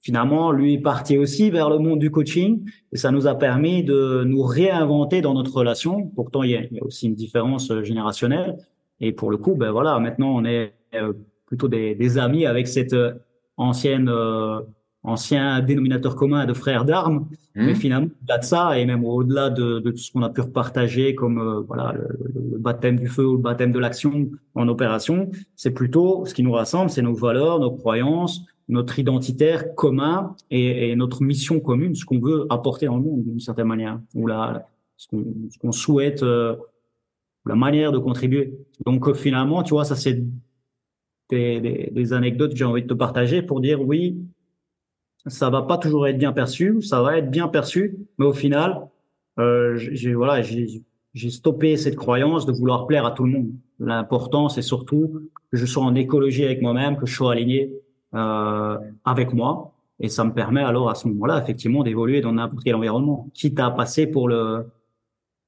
finalement, lui est parti aussi vers le monde du coaching et ça nous a permis de nous réinventer dans notre relation. Pourtant, il y a, il y a aussi une différence euh, générationnelle. Et pour le coup, ben voilà, maintenant on est euh, plutôt des, des amis avec cette euh, ancienne euh, ancien dénominateur commun de frères d'armes. Mmh. Mais finalement, au-delà de ça et même au-delà de, de, tout ce qu'on a pu repartager comme euh, voilà le, le, baptême du feu ou le baptême de l'action en opération, c'est plutôt ce qui nous rassemble, c'est nos valeurs, nos croyances, notre identitaire commun et, et, notre mission commune, ce qu'on veut apporter dans le monde d'une certaine manière, ou la, ce qu'on qu souhaite, euh, la manière de contribuer. Donc euh, finalement, tu vois, ça c'est des, des, des, anecdotes que j'ai envie de te partager pour dire oui, ça va pas toujours être bien perçu, ça va être bien perçu, mais au final, euh, j'ai voilà, j'ai stoppé cette croyance de vouloir plaire à tout le monde. L'important, c'est surtout que je sois en écologie avec moi-même, que je sois aligné euh, avec moi. Et ça me permet alors à ce moment-là, effectivement, d'évoluer dans n'importe quel environnement, quitte à passer pour le,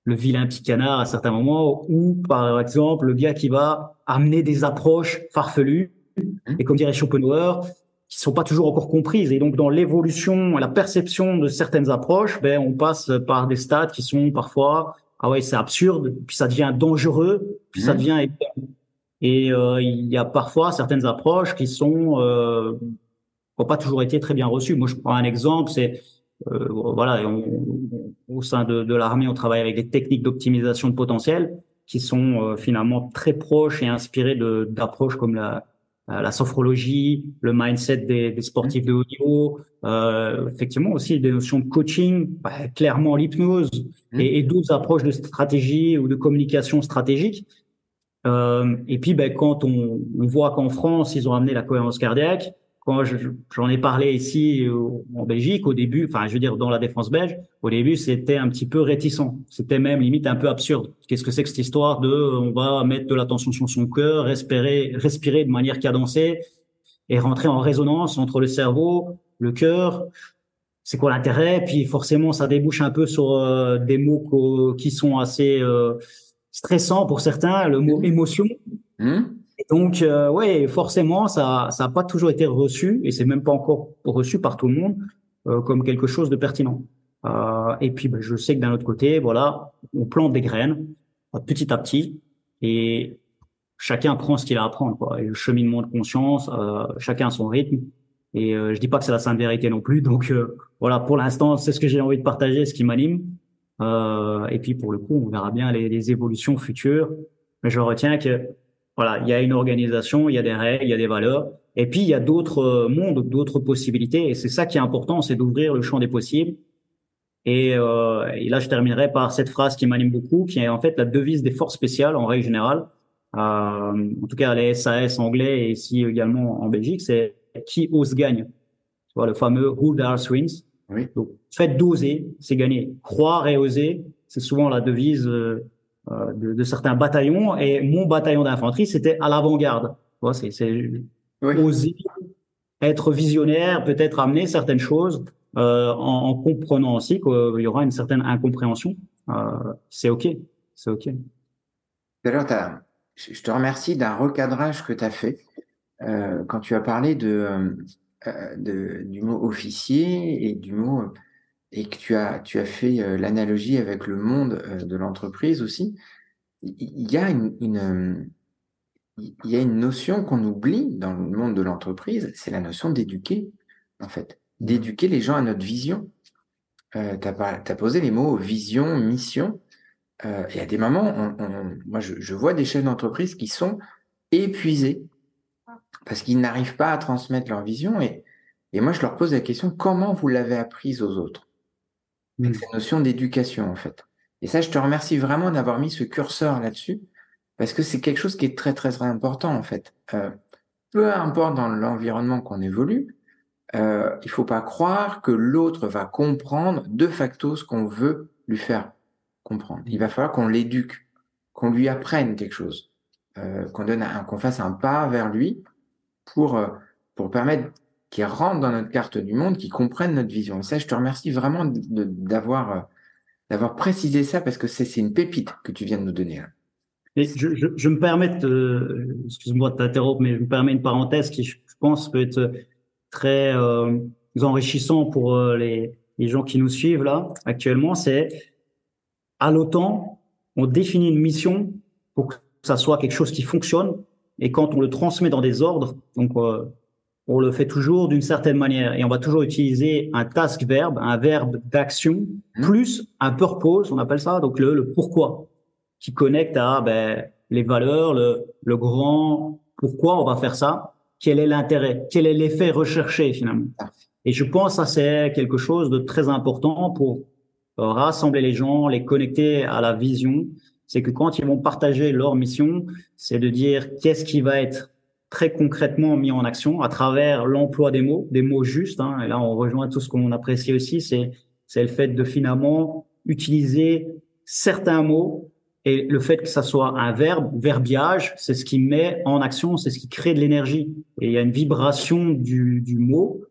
le vilain petit canard à certains moments, ou par exemple le gars qui va amener des approches farfelues, mmh. et comme dirait Schopenhauer, qui sont pas toujours encore comprises. Et donc, dans l'évolution, la perception de certaines approches, ben, on passe par des stades qui sont parfois, ah ouais, c'est absurde, puis ça devient dangereux, puis mmh. ça devient et euh, il y a parfois certaines approches qui sont euh, n'ont pas toujours été très bien reçues. Moi, je prends un exemple, c'est euh, voilà, on, au sein de, de l'armée, on travaille avec des techniques d'optimisation de potentiel qui sont euh, finalement très proches et inspirées d'approches comme la, la sophrologie, le mindset des, des sportifs de haut niveau, euh, effectivement aussi des notions de coaching, bah, clairement l'hypnose mmh. et, et d'autres approches de stratégie ou de communication stratégique euh, et puis, ben, quand on, on voit qu'en France, ils ont amené la cohérence cardiaque, quand j'en ai parlé ici en Belgique, au début, enfin, je veux dire, dans la défense belge, au début, c'était un petit peu réticent. C'était même limite un peu absurde. Qu'est-ce que c'est que cette histoire de, on va mettre de l'attention sur son cœur, respirer, respirer de manière cadencée et rentrer en résonance entre le cerveau, le cœur. C'est quoi l'intérêt? Puis forcément, ça débouche un peu sur euh, des mots qui sont assez euh, stressant pour certains, le mot émotion. Mmh. Donc, euh, ouais, forcément, ça, ça n'a pas toujours été reçu, et c'est même pas encore reçu par tout le monde euh, comme quelque chose de pertinent. Euh, et puis, ben, je sais que d'un autre côté, voilà, on plante des graines petit à petit, et chacun prend ce qu'il a à. Et le cheminement de conscience, euh, chacun a son rythme. Et euh, je dis pas que c'est la sainte vérité non plus. Donc euh, voilà, pour l'instant, c'est ce que j'ai envie de partager, ce qui m'anime. Euh, et puis pour le coup, on verra bien les, évolutions futures. Mais je retiens que voilà, il y a une organisation, il y a des règles, il y a des valeurs, et puis il y a d'autres mondes, d'autres possibilités, et c'est ça qui est important, c'est d'ouvrir le champ des possibles. Et, euh, et, là, je terminerai par cette phrase qui m'anime beaucoup, qui est en fait la devise des forces spéciales en règle générale. Euh, en tout cas, les SAS anglais et ici également en Belgique, c'est qui ose gagne. Tu vois, le fameux Who Dares Wins. Oui. Donc, faites d'oser, c'est gagner. Croire et oser, c'est souvent la devise euh, euh, de, de, certains bataillons. Et mon bataillon d'infanterie, c'était à l'avant-garde. C'est oui. oser, être visionnaire, peut-être amener certaines choses euh, en, en, comprenant aussi qu'il y aura une certaine incompréhension. Euh, c'est OK. C'est OK. D'ailleurs, je te remercie d'un recadrage que tu as fait euh, quand tu as parlé de, euh, de, du mot officier et du mot et que tu as, tu as fait euh, l'analogie avec le monde euh, de l'entreprise aussi. Il y a une, une il y a une notion qu'on oublie dans le monde de l'entreprise, c'est la notion d'éduquer, en fait, d'éduquer les gens à notre vision. Euh, tu as, as, posé les mots vision, mission. Euh, et à des moments, on, on, moi, je, je, vois des chefs d'entreprise qui sont épuisés parce qu'ils n'arrivent pas à transmettre leur vision. Et, et moi, je leur pose la question comment vous l'avez apprise aux autres? Avec cette notion d'éducation, en fait. Et ça, je te remercie vraiment d'avoir mis ce curseur là-dessus parce que c'est quelque chose qui est très, très, très important, en fait. Euh, peu importe dans l'environnement qu'on évolue, euh, il faut pas croire que l'autre va comprendre de facto ce qu'on veut lui faire comprendre. Il va falloir qu'on l'éduque, qu'on lui apprenne quelque chose, euh, qu'on donne un, qu'on fasse un pas vers lui pour euh, pour permettre qu'il rentre dans notre carte du monde, qu'il comprenne notre vision. Ça, je te remercie vraiment d'avoir euh, d'avoir précisé ça parce que c'est une pépite que tu viens de nous donner. Là. Et je, je, je me permets, de, excuse-moi de t'interrompre, mais je me permets une parenthèse qui, je pense, peut être très euh, enrichissant pour euh, les, les gens qui nous suivent là actuellement. C'est à l'OTAN, on définit une mission pour que ça soit quelque chose qui fonctionne. Et quand on le transmet dans des ordres, donc euh, on le fait toujours d'une certaine manière et on va toujours utiliser un task verbe, un verbe d'action mmh. plus un purpose, on appelle ça donc le, le pourquoi, qui connecte à ben, les valeurs, le, le grand pourquoi on va faire ça, quel est l'intérêt, quel est l'effet recherché finalement? Et je pense que ça c'est quelque chose de très important pour rassembler les gens, les connecter à la vision, c'est que quand ils vont partager leur mission, c'est de dire qu'est-ce qui va être très concrètement mis en action à travers l'emploi des mots, des mots justes. Hein, et là, on rejoint tout ce qu'on apprécie aussi, c'est c'est le fait de finalement utiliser certains mots et le fait que ça soit un verbe, verbiage, c'est ce qui met en action, c'est ce qui crée de l'énergie. Et il y a une vibration du, du mot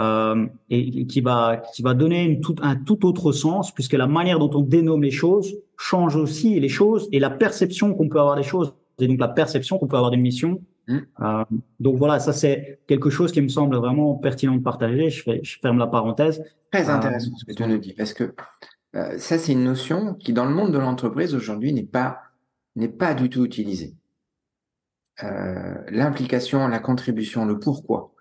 euh, et, qui va qui va donner une tout, un tout autre sens puisque la manière dont on dénomme les choses change aussi les choses et la perception qu'on peut avoir des choses et donc la perception qu'on peut avoir d'une mission. Mmh. Euh, donc voilà, ça c'est quelque chose qui me semble vraiment pertinent de partager. Je, fais, je ferme la parenthèse. Très intéressant euh, ce que tu nous dis parce que euh, ça c'est une notion qui dans le monde de l'entreprise aujourd'hui n'est pas n'est pas du tout utilisée. Euh, L'implication, la contribution, le pourquoi.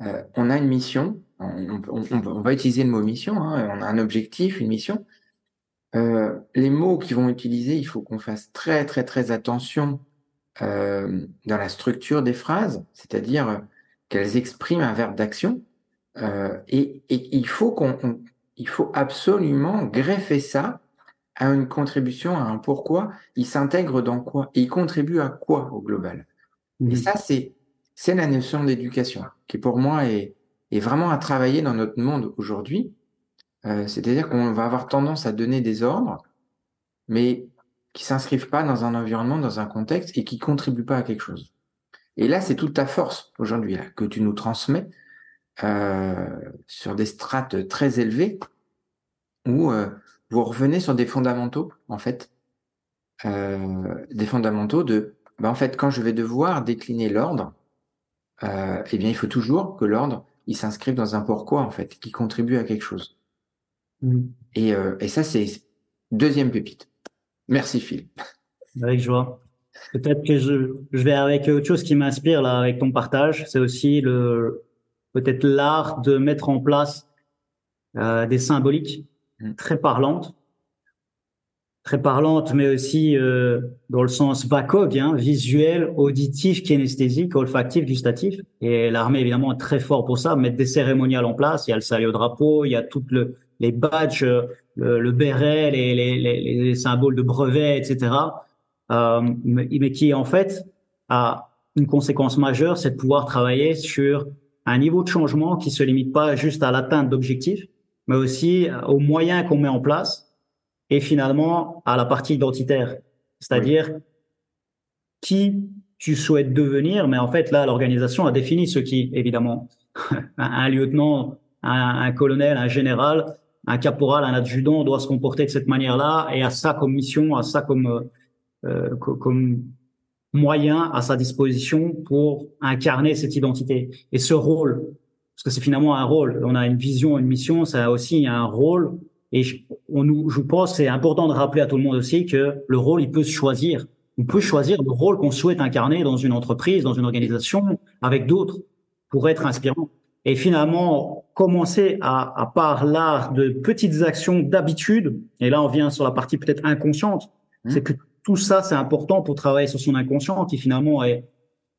Euh, on a une mission, on, on, on, va utiliser le mot mission, hein, on a un objectif, une mission. Euh, les mots qu'ils vont utiliser, il faut qu'on fasse très très très attention euh, dans la structure des phrases, c'est-à-dire qu'elles expriment un verbe d'action. Euh, et, et, il faut qu'on, il faut absolument greffer ça à une contribution, à un pourquoi. Il s'intègre dans quoi? Et il contribue à quoi au global? Mmh. Et ça, c'est c'est la notion d'éducation qui pour moi est, est vraiment à travailler dans notre monde aujourd'hui. Euh, C'est-à-dire qu'on va avoir tendance à donner des ordres, mais qui s'inscrivent pas dans un environnement, dans un contexte et qui contribuent pas à quelque chose. Et là, c'est toute ta force aujourd'hui là que tu nous transmets euh, sur des strates très élevées où euh, vous revenez sur des fondamentaux en fait, euh, des fondamentaux de, ben, en fait, quand je vais devoir décliner l'ordre, euh, eh bien, il faut toujours que l'ordre, il s'inscrive dans un pourquoi, en fait, qui contribue à quelque chose. Mmh. Et, euh, et ça, c'est deuxième pépite. Merci, Phil. Avec joie. Peut-être que je, je vais avec autre chose qui m'inspire là, avec ton partage. C'est aussi le, peut-être l'art de mettre en place euh, des symboliques mmh. très parlantes très parlante, mais aussi euh, dans le sens VACOG, hein, visuel, auditif, kinesthésique, olfactif, gustatif. Et l'armée, évidemment, est très fort pour ça, mettre des cérémoniales en place. Il y a le salut au drapeau, il y a toutes le, les badges, le, le béret, les, les, les, les, symboles de brevet, etc. Euh, mais, mais qui, en fait, a une conséquence majeure, c'est de pouvoir travailler sur un niveau de changement qui se limite pas juste à l'atteinte d'objectifs, mais aussi aux moyens qu'on met en place et finalement à la partie identitaire, c'est-à-dire qui tu souhaites devenir, mais en fait là l'organisation a défini ce qui, évidemment, un, lieutenant, un, colonel, un général, un caporal, un adjudant doit se comporter de cette manière-là et a ça comme mission, a ça comme euh, comme moyen à sa disposition pour incarner cette identité et ce rôle, parce que c'est finalement un rôle. On a une vision, une mission, ça a aussi un rôle et je, on nous, je pense c'est important de rappeler à tout le monde aussi que le rôle, il peut se choisir. On peut choisir le rôle qu'on souhaite incarner dans une entreprise, dans une organisation, avec d'autres, pour être inspirant. Et finalement, commencer à, à part l'art de petites actions d'habitude, et là on vient sur la partie peut-être inconsciente, mmh. c'est que tout ça, c'est important pour travailler sur son inconscient, qui finalement est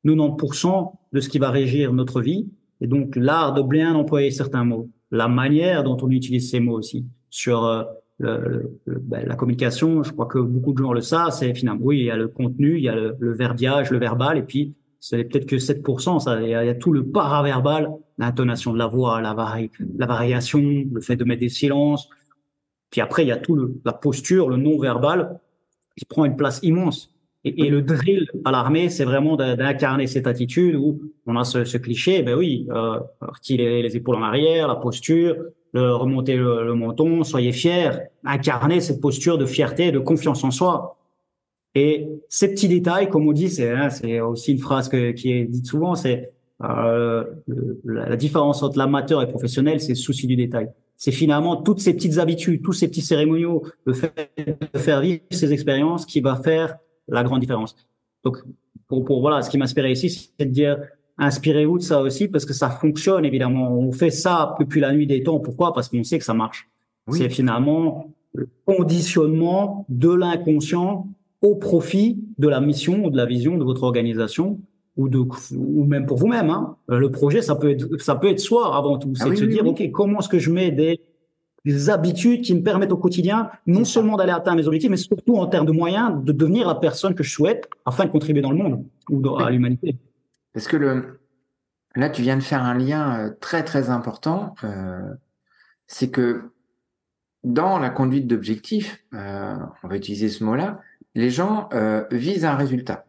90% de ce qui va régir notre vie. Et donc, l'art de bien employer certains mots, la manière dont on utilise ces mots aussi sur euh, le, ben, la communication, je crois que beaucoup de gens le savent, c'est finalement, oui, il y a le contenu, il y a le, le verbiage, le verbal, et puis c'est peut-être que 7%, ça, il y, a, tout le paraverbal, l'intonation de la voix, la, la variation, le fait de mettre des silences. Puis après, il y a tout le, la posture, le non-verbal, qui prend une place immense. Et, le drill à l'armée, c'est vraiment d'incarner cette attitude où on a ce, cliché, ben oui, euh, retirer les épaules en arrière, la posture, le, remonter le, menton, soyez fiers, incarner cette posture de fierté, de confiance en soi. Et ces petits détails, comme on dit, c'est hein, aussi une phrase qui est dite souvent, c'est euh, la différence entre l'amateur et le professionnel, c'est le souci du détail. C'est finalement toutes ces petites habitudes, tous ces petits cérémoniaux, le fait de faire vivre ces expériences qui va faire la grande différence. Donc, pour, pour voilà, ce qui m'inspirait ici, c'est de dire inspirez-vous de ça aussi parce que ça fonctionne évidemment. On fait ça depuis la nuit des temps. Pourquoi? Parce qu'on sait que ça marche. C'est finalement le conditionnement de l'inconscient au profit de la mission ou de la vision de votre organisation ou de ou même pour vous-même. Hein. Le projet, ça peut être ça peut être soi avant tout. Ah c'est de se dire ok, comment est-ce que je mets des, des habitudes qui me permettent au quotidien non seulement d'aller atteindre mes objectifs, mais surtout en termes de moyens de devenir la personne que je souhaite afin de contribuer dans le monde ou à l'humanité. Parce que le, là, tu viens de faire un lien euh, très très important. Euh, c'est que dans la conduite d'objectifs, euh, on va utiliser ce mot-là, les gens euh, visent un résultat.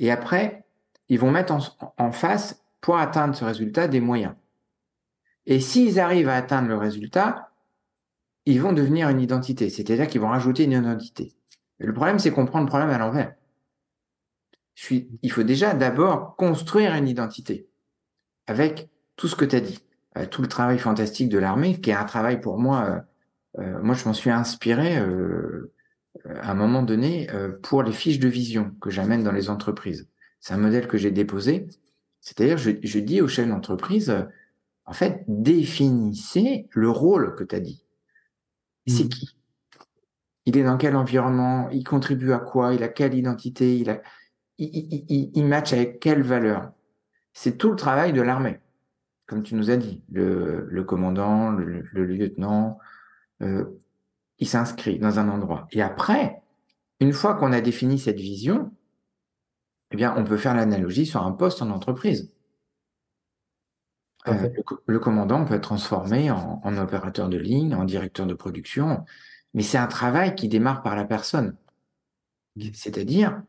Et après, ils vont mettre en, face, pour atteindre ce résultat, des moyens. Et s'ils arrivent à atteindre le résultat, ils vont devenir une identité, c'est-à-dire qu'ils vont rajouter une identité. Le problème, c'est qu'on prend le problème à l'envers il faut déjà d'abord construire une identité avec tout ce que tu as dit, euh, tout le travail fantastique de l'armée, qui est un travail pour moi, euh, euh, moi je m'en suis inspiré à un moment donné pour les fiches de vision que j'amène dans les entreprises. C'est un modèle que j'ai déposé, c'est-à-dire je, je dis aux chefs d'entreprise, en fait, définissez le rôle que tu as dit. C'est mmh. qui? Il est dans quel environnement? Il contribue à quoi? Il a quelle identité? Il a il, il, match avec quelle valeur? C'est tout le travail de l'armée, comme tu nous as dit. Le, commandant, le, lieutenant, euh, il s'inscrit dans un endroit. Et après, une fois qu'on a défini cette vision, eh bien, on peut faire l'analogie sur un poste en entreprise. Euh, le, commandant peut être transformé en, en, opérateur de ligne, en directeur de production, mais c'est un travail qui démarre par la personne. C'est-à-dire,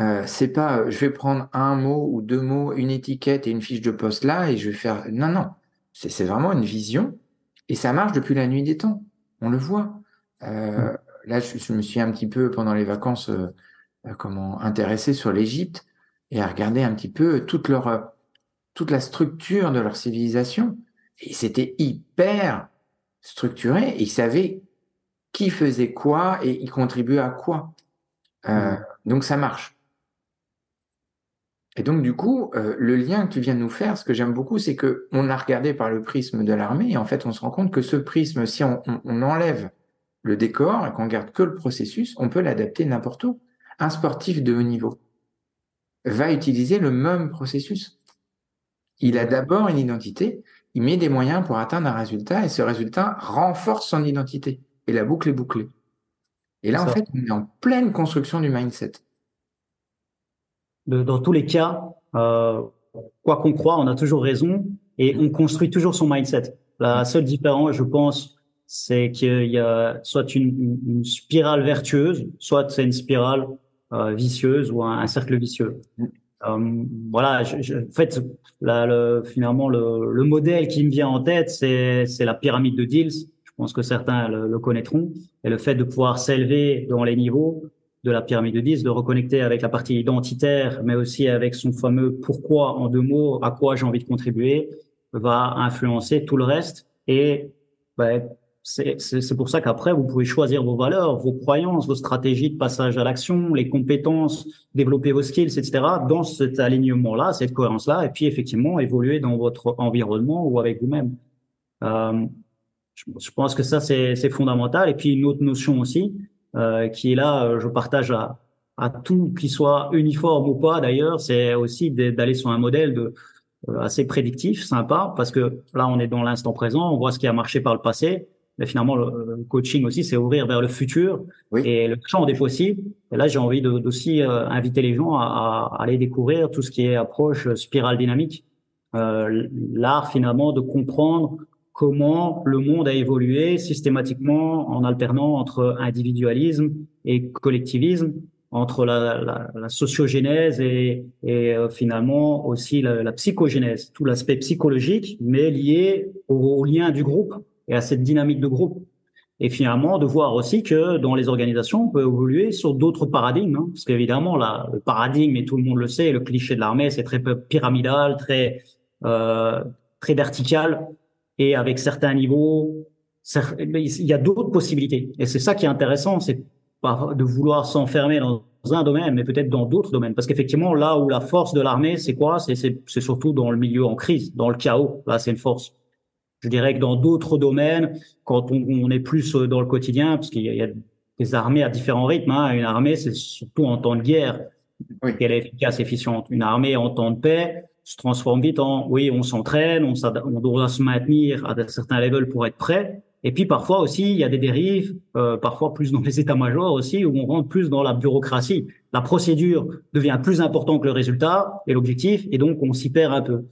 euh, c'est pas euh, je vais prendre un mot ou deux mots, une étiquette et une fiche de poste là et je vais faire. Non, non. C'est vraiment une vision et ça marche depuis la nuit des temps. On le voit. Euh, là, je, me suis un petit peu pendant les vacances comment intéressé sur l'Égypte et à regarder un petit peu toute leur toute la structure de leur civilisation et c'était hyper structuré et ils savaient qui faisait quoi et ils contribuaient à quoi. Mmh. Donc ça marche. Et donc, du coup, euh, le lien que tu viens de nous faire, ce que j'aime beaucoup, c'est qu'on a regardé par le prisme de l'armée, et en fait, on se rend compte que ce prisme, si on, on, enlève le décor et qu'on garde que le processus, on peut l'adapter n'importe où. Un sportif de haut niveau va utiliser le même processus. Il a d'abord une identité, il met des moyens pour atteindre un résultat et ce résultat renforce son identité et la boucle est bouclée. Et là, en fait, on est en pleine construction du mindset. dans tous les cas, euh, quoi qu'on croit, on a toujours raison et on construit toujours son mindset. La seule différence, je pense, c'est qu'il y a soit une, spirale vertueuse, soit c'est une spirale euh, vicieuse ou un, cercle vicieux. Euh, voilà, je, en fait, le, finalement, le, le, modèle qui me vient en tête, c'est la pyramide de Diels. Je pense que certains le, le connaîtront. Et le fait de pouvoir s'élever dans les niveaux de la pyramide de Diels, de reconnecter avec la partie identitaire, mais aussi avec son fameux pourquoi en deux mots, à quoi j'ai envie de contribuer, va influencer tout le reste. Et ben, c'est pour ça qu'après, vous pouvez choisir vos valeurs, vos croyances, vos stratégies de passage à l'action, les compétences, développer vos skills, etc. dans cet alignement-là, cette cohérence-là, et puis effectivement évoluer dans votre environnement ou avec vous-même. Euh, je, pense que ça, c'est fondamental. Et puis une autre notion aussi, euh, qui est là, euh, je partage à, à tout, qui soit uniforme ou pas d'ailleurs, c'est aussi d'aller sur un modèle de euh, assez prédictif, sympa, parce que là, on est dans l'instant présent, on voit ce qui a marché par le passé, mais finalement, le, coaching aussi, c'est ouvrir vers le futur. Et le champ des possibles. Et là, j'ai envie d'aussi euh, inviter les gens à, à, aller découvrir tout ce qui est approche spirale dynamique, euh, l'art finalement de comprendre comment le monde a évolué systématiquement en alternant entre individualisme et collectivisme, entre la, la, la sociogénèse et, et euh, finalement aussi la, la psychogénèse, tout l'aspect psychologique, mais lié au, au lien du groupe et à cette dynamique de groupe. Et finalement, de voir aussi que dans les organisations, on peut évoluer sur d'autres paradigmes. Hein, parce qu'évidemment, là, le paradigme, et tout le monde le sait, le cliché de l'armée, c'est très pyramidal, très euh, très vertical, et avec certains niveaux, il y a d'autres possibilités. Et c'est ça qui est intéressant, c'est de vouloir s'enfermer dans un domaine, mais peut-être dans d'autres domaines. Parce qu'effectivement, là où la force de l'armée, c'est quoi? C'est surtout dans le milieu en crise, dans le chaos. Là, c'est une force. Je dirais que dans d'autres domaines, quand on, on, est plus euh, dans le quotidien, parce qu'il y, a des armées à différents rythmes. Hein. Une armée, c'est surtout en temps de guerre qu'elle est efficace, efficiente. Une armée en temps de paix se transforme vite en oui, on s'entraîne, on, on, doit se maintenir à certains levels pour être prêt. Et puis parfois aussi, il y a des dérives, euh, parfois plus dans les états-majors aussi, où on rentre plus dans la bureaucratie. La procédure devient plus importante que le résultat et l'objectif, et donc on s'y perd un peu.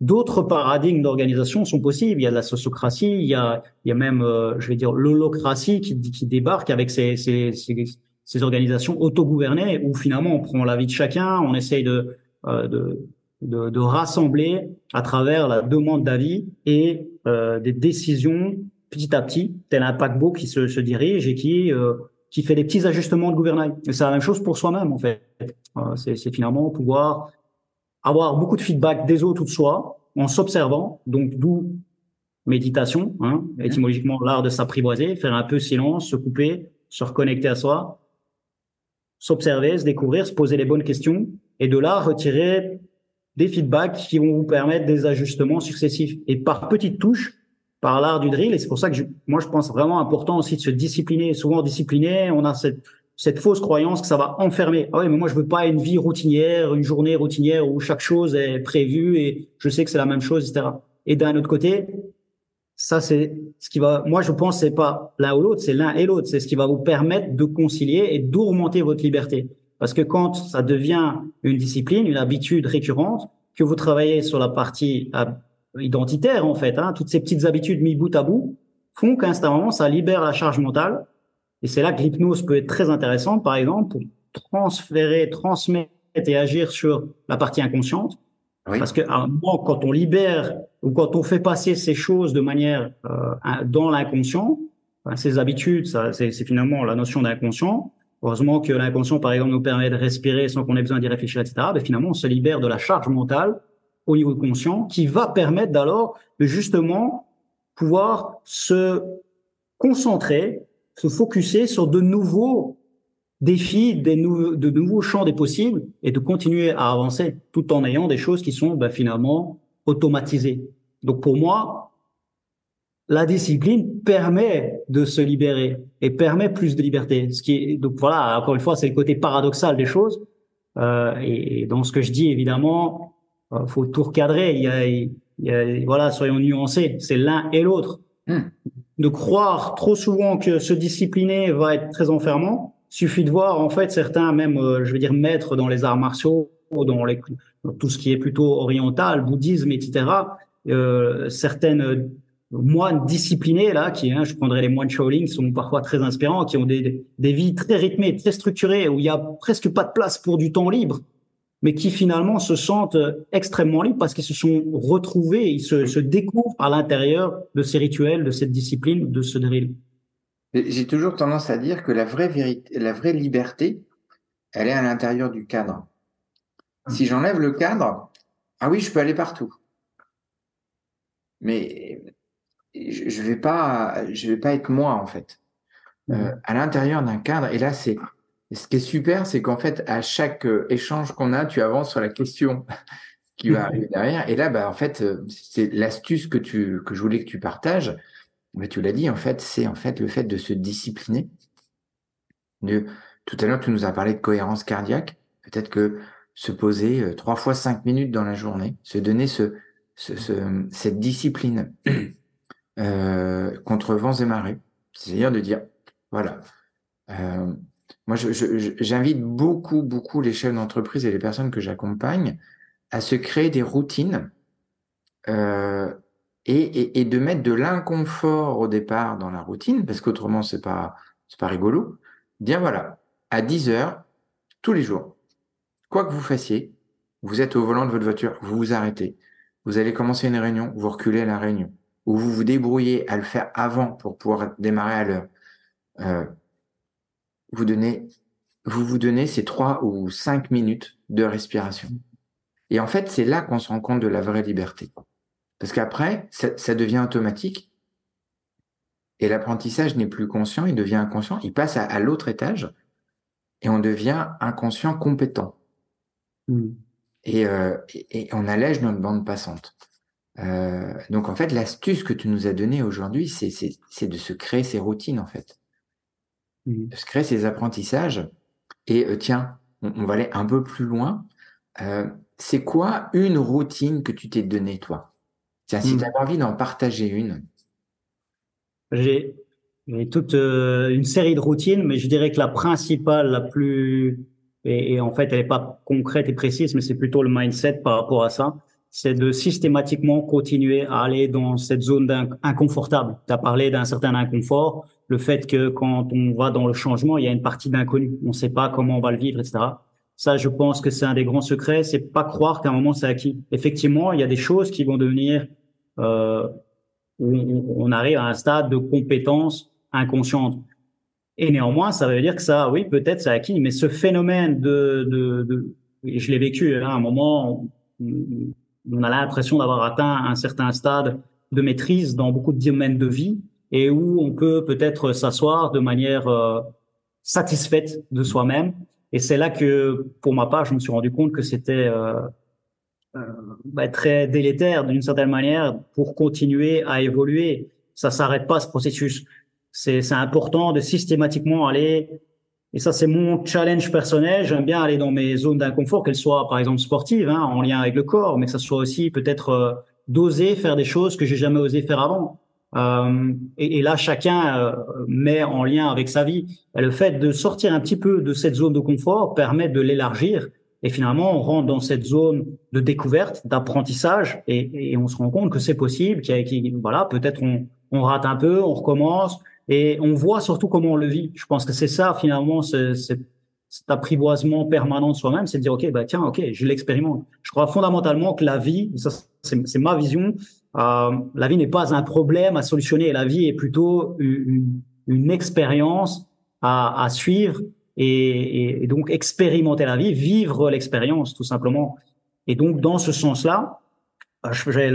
D'autres paradigmes d'organisation sont possibles. Il y a la sociocratie, il y a, il y a même, euh, je vais dire, l'holocratie qui, qui débarque avec ces, ces, ces, ces, organisations autogouvernées où finalement on prend la vie de chacun, on essaye de, euh, de, de, de, rassembler à travers la demande d'avis et euh, des décisions petit à petit, tel un paquebot qui se, se dirige et qui euh, qui fait des petits ajustements de gouvernail. C'est la même chose pour soi-même en fait. c'est finalement pouvoir avoir beaucoup de feedback des autres ou de soi en s'observant, donc d'où méditation, hein, étymologiquement l'art de s'apprivoiser, faire un peu silence, se couper, se reconnecter à soi, s'observer, se découvrir, se poser les bonnes questions, et de là retirer des feedbacks qui vont vous permettre des ajustements successifs. Et par petites touches, par l'art du drill, et c'est pour ça que moi je pense vraiment important aussi de se discipliner. Souvent discipliné, on a cette cette fausse croyance que ça va enfermer. Ah mais moi je veux pas une vie routinière, une journée routinière où chaque chose est prévue et je sais que c'est la même chose, etc. Et d'un autre côté, ça c'est ce qui va. Moi je pense c'est pas l'un ou l'autre, c'est l'un et l'autre. C'est ce qui va vous permettre de concilier et d'augmenter votre liberté. Parce que quand ça devient une discipline, une habitude récurrente, que vous travaillez sur la partie euh, identitaire en fait, hein, toutes ces petites habitudes mis bout à bout font qu'instantanément ça libère la charge mentale et c'est là que l'hypnose peut être très intéressante, par exemple, pour transférer, transmettre et agir sur la partie inconsciente. Parce que à un moment, quand on libère ou quand on fait passer ces choses de manière euh, dans l'inconscient, ben, ces habitudes, ça, c'est, finalement la notion d'inconscient. Heureusement que l'inconscient, par exemple, nous permet de respirer sans qu'on ait besoin d'y réfléchir, etc. Mais ben, finalement, on se libère de la charge mentale au niveau conscient qui va permettre d'alors de justement pouvoir se concentrer se focuser sur de nouveaux défis, des de nouveaux champs des possibles et de continuer à avancer tout en ayant des choses qui sont ben, finalement automatisées. Donc pour moi, la discipline permet de se libérer et permet plus de liberté. Ce qui est, donc voilà, encore une fois, c'est le côté paradoxal des choses. Euh, et, dans ce que je dis, évidemment, euh, faut tout recadrer. Il y a, il y a voilà, soyons nuancés. C'est l'un et l'autre. Hmm. De croire trop souvent que se discipliner va être très enfermant, suffit de voir en fait certains, même, euh, je veux dire, maîtres dans les arts martiaux, dans, les, dans tout ce qui est plutôt oriental, bouddhisme, etc. Euh, certaines moines disciplinés là, qui, hein, je prendrais les moines Shaolin, sont parfois très inspirants, qui ont des, des vies très rythmées, très structurées, où il y a presque pas de place pour du temps libre, mais qui finalement se sentent extrêmement libres parce qu'ils se sont retrouvés, ils se, découvrent à l'intérieur de ces rituels, de cette discipline, de ce drill. J'ai toujours tendance à dire que la vraie liberté, elle est à l'intérieur du cadre. Si j'enlève le cadre, ah oui, je peux aller partout. Mais je je vais pas être moi en fait. Euh, à l'intérieur d'un cadre, et là c'est ce qui est super, c'est qu'en fait à chaque euh, échange qu'on a, tu avances sur la question qui va arriver derrière. Et là, bah en fait, euh, c'est l'astuce que que je voulais que tu partages. Tu l'as dit en fait, c'est en fait le fait de se discipliner. Tout à l'heure, tu nous as parlé de cohérence cardiaque. Peut-être que se poser trois fois cinq minutes dans la journée, se donner ce, ce, ce cette discipline euh, contre vents et marées. C'est-à-dire de dire, voilà, euh, moi j'invite beaucoup, beaucoup les chefs d'entreprise et les personnes que j'accompagne à se créer des routines euh, et, de mettre de l'inconfort au départ dans la routine, parce qu'autrement c'est pas pas rigolo. Bien voilà, à 10 heures tous les jours, quoi que vous fassiez, vous êtes au volant de votre voiture, vous vous arrêtez, vous allez commencer une réunion, vous reculez à la réunion, ou vous vous débrouillez à le faire avant pour pouvoir démarrer à l'heure, euh, vous donnez, vous vous donnez ces trois ou cinq minutes de respiration. Et en fait, c'est là qu'on se rend compte de la vraie liberté. Parce qu'après, ça, ça, devient automatique. Et l'apprentissage n'est plus conscient, il devient inconscient. Il passe à, l'autre étage et on devient inconscient compétent. Hmm. Et, euh, et, et, on allège notre bande passante. Euh, donc en fait, l'astuce que tu nous as donnée aujourd'hui, c'est de se créer ces routines en fait, mmh. de se créer ces apprentissages. Et euh, tiens, on, va aller un peu plus loin. Euh, c'est quoi une routine que tu t'es donnée toi? Tiens, si mmh. tu as envie d'en partager une. J'ai toute une série de routines, mais je dirais que la principale, la plus et, et en fait, elle n'est pas concrète et précise, mais c'est plutôt le mindset par rapport à ça c'est de systématiquement continuer à aller dans cette zone inconfortable. Tu as parlé d'un certain inconfort, le fait que quand on va dans le changement, il y a une partie d'inconnu. On ne sait pas comment on va le vivre, etc. Ça, je pense que c'est un des grands secrets. C'est pas croire qu'à un moment c'est acquis. Effectivement, il y a des choses qui vont devenir euh, où on, arrive à un stade de compétence inconsciente. Et néanmoins, ça veut dire que ça, oui, peut-être c'est acquis, mais ce phénomène de, de, de je l'ai vécu hein, à un moment, on a l'impression d'avoir atteint un certain stade de maîtrise dans beaucoup de domaines de vie et où on peut peut-être s'asseoir de manière euh, satisfaite de soi-même. Et c'est là que, pour ma part, je me suis rendu compte que c'était euh, euh bah, très délétère d'une certaine manière pour continuer à évoluer. Ça s'arrête pas ce processus. C'est important de systématiquement aller et ça, c'est mon challenge personnel. J'aime bien aller dans mes zones d'inconfort, qu'elles soient par exemple sportives, hein, en lien avec le corps, mais que ça soit aussi peut-être d'oser faire des choses que j'ai jamais osé faire avant. Euh, et, là, chacun euh, met en lien avec sa vie. Le fait de sortir un petit peu de cette zone de confort permet de l'élargir. Et finalement, on rentre dans cette zone de découverte, d'apprentissage, et, on se rend compte que c'est possible. Qu'il voilà, peut-être on, rate un peu, on recommence, et on voit surtout comment on le vit. Je pense que c'est ça finalement, cet apprivoisement permanent de soi-même, c'est de dire ok, bah tiens, ok, je l'expérimente. Je crois fondamentalement que la vie, c'est ma vision, euh, la vie n'est pas un problème à solutionner. La vie est plutôt une, expérience à, suivre et, donc expérimenter la vie, vivre l'expérience tout simplement. Et donc dans ce sens-là, j'ai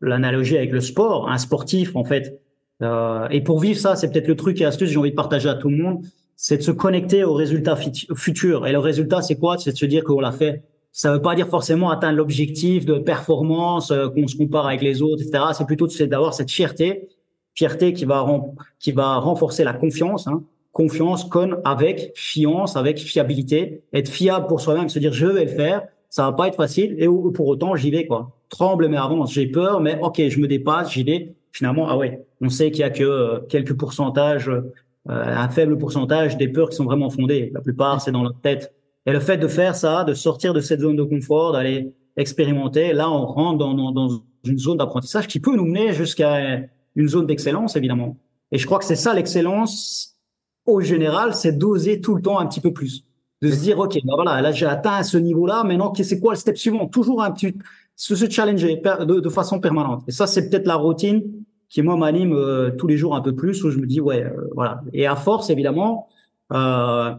l'analogie avec le sport. Un sportif, en fait, euh, et pour vivre ça, c'est peut-être le truc et astuce que j'ai envie de partager à tout le monde, c'est de se connecter aux résultats futurs. Et le résultat, c'est quoi? C'est de se dire qu'on l'a fait. Ça veut pas dire forcément atteindre l'objectif de performance, euh, qu'on se compare avec les autres, etc. C'est plutôt d'avoir cette fierté fierté qui va renforcer la confiance. Hein. Confiance, con avec fiance, avec fiabilité, être fiable pour soi-même, se dire je vais le faire. Ça va pas être facile et pour autant j'y vais quoi. Tremble mais avance. J'ai peur mais ok je me dépasse, j'y vais. Finalement ah ouais, on sait qu'il y a que euh, quelques pourcentages, euh, un faible pourcentage des peurs qui sont vraiment fondées. La plupart c'est dans notre tête. Et le fait de faire ça, de sortir de cette zone de confort, d'aller expérimenter, là on rentre dans, dans, dans une zone d'apprentissage qui peut nous mener jusqu'à une zone d'excellence, évidemment. Et je crois que c'est ça l'excellence au général, c'est d'oser tout le temps un petit peu plus. De se dire, OK, ben voilà, là j'ai atteint ce niveau-là, maintenant c'est quoi le step suivant? Toujours un petit, se, challenger de, de, façon permanente. Et ça, c'est peut-être la routine qui, moi, m'anime euh, tous les jours un peu plus, où je me dis, ouais, euh, voilà. Et à force, évidemment, euh,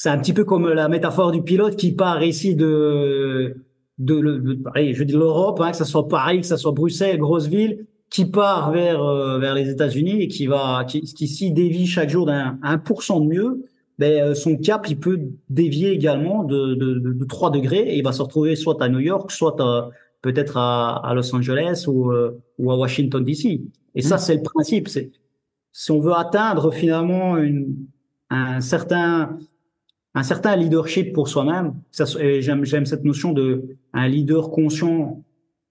c'est un petit peu comme la métaphore du pilote qui part ici de, de, de, je dis l'Europe, hein, que ce soit Paris, que ce soit Bruxelles, grosse ville, qui part vers euh, vers les États-Unis et qui va qui, qui s'y dévie chaque jour d'un 1% de mieux, ben euh, son cap il peut dévier également de, de, de, 3 degrés et il va se retrouver soit à New York, soit peut-être à, à, Los Angeles ou, euh, ou à Washington DC. Et ça mmh. c'est le principe. C'est si on veut atteindre finalement une, un certain un certain leadership pour soi-même. J'aime j'aime cette notion de un leader conscient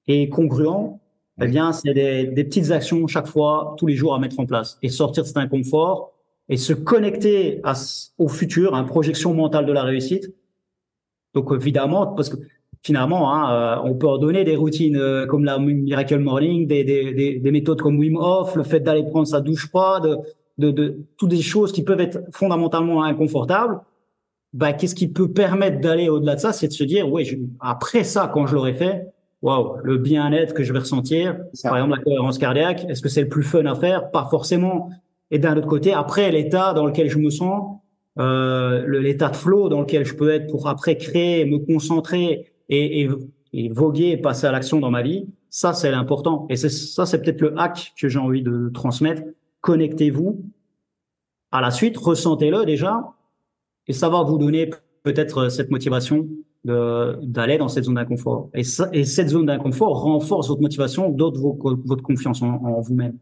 et congruent eh bien, c'est des, des, petites actions chaque fois, tous les jours à mettre en place et sortir de cet inconfort et se connecter à, au futur, à une projection mentale de la réussite. Donc, évidemment, parce que finalement, hein, euh, on peut ordonner des routines euh, comme la Miracle Morning, des, des, des, méthodes comme Wim Hof, le fait d'aller prendre sa douche froide, de, de, toutes des choses qui peuvent être fondamentalement inconfortables. Bah, qu'est-ce qui peut permettre d'aller au-delà de ça, c'est de se dire, ouais, après ça, quand je l'aurai fait, waouh, le bien-être que je vais ressentir, par exemple la cohérence cardiaque, est-ce que c'est le plus fun à faire? Pas forcément. Et d'un autre côté, après l'état dans lequel je me sens, euh, l'état de flow dans lequel je peux être pour après créer, me concentrer et, et, et voguer et passer à l'action dans ma vie, ça c'est l'important. Et c'est ça c'est peut-être le hack que j'ai envie de transmettre. Connectez-vous à la suite, ressentez-le déjà, et ça va vous donner peut-être cette motivation d'aller dans cette zone d'inconfort. Et, et cette zone d'inconfort renforce votre motivation, d'autres votre confiance en, vous-même.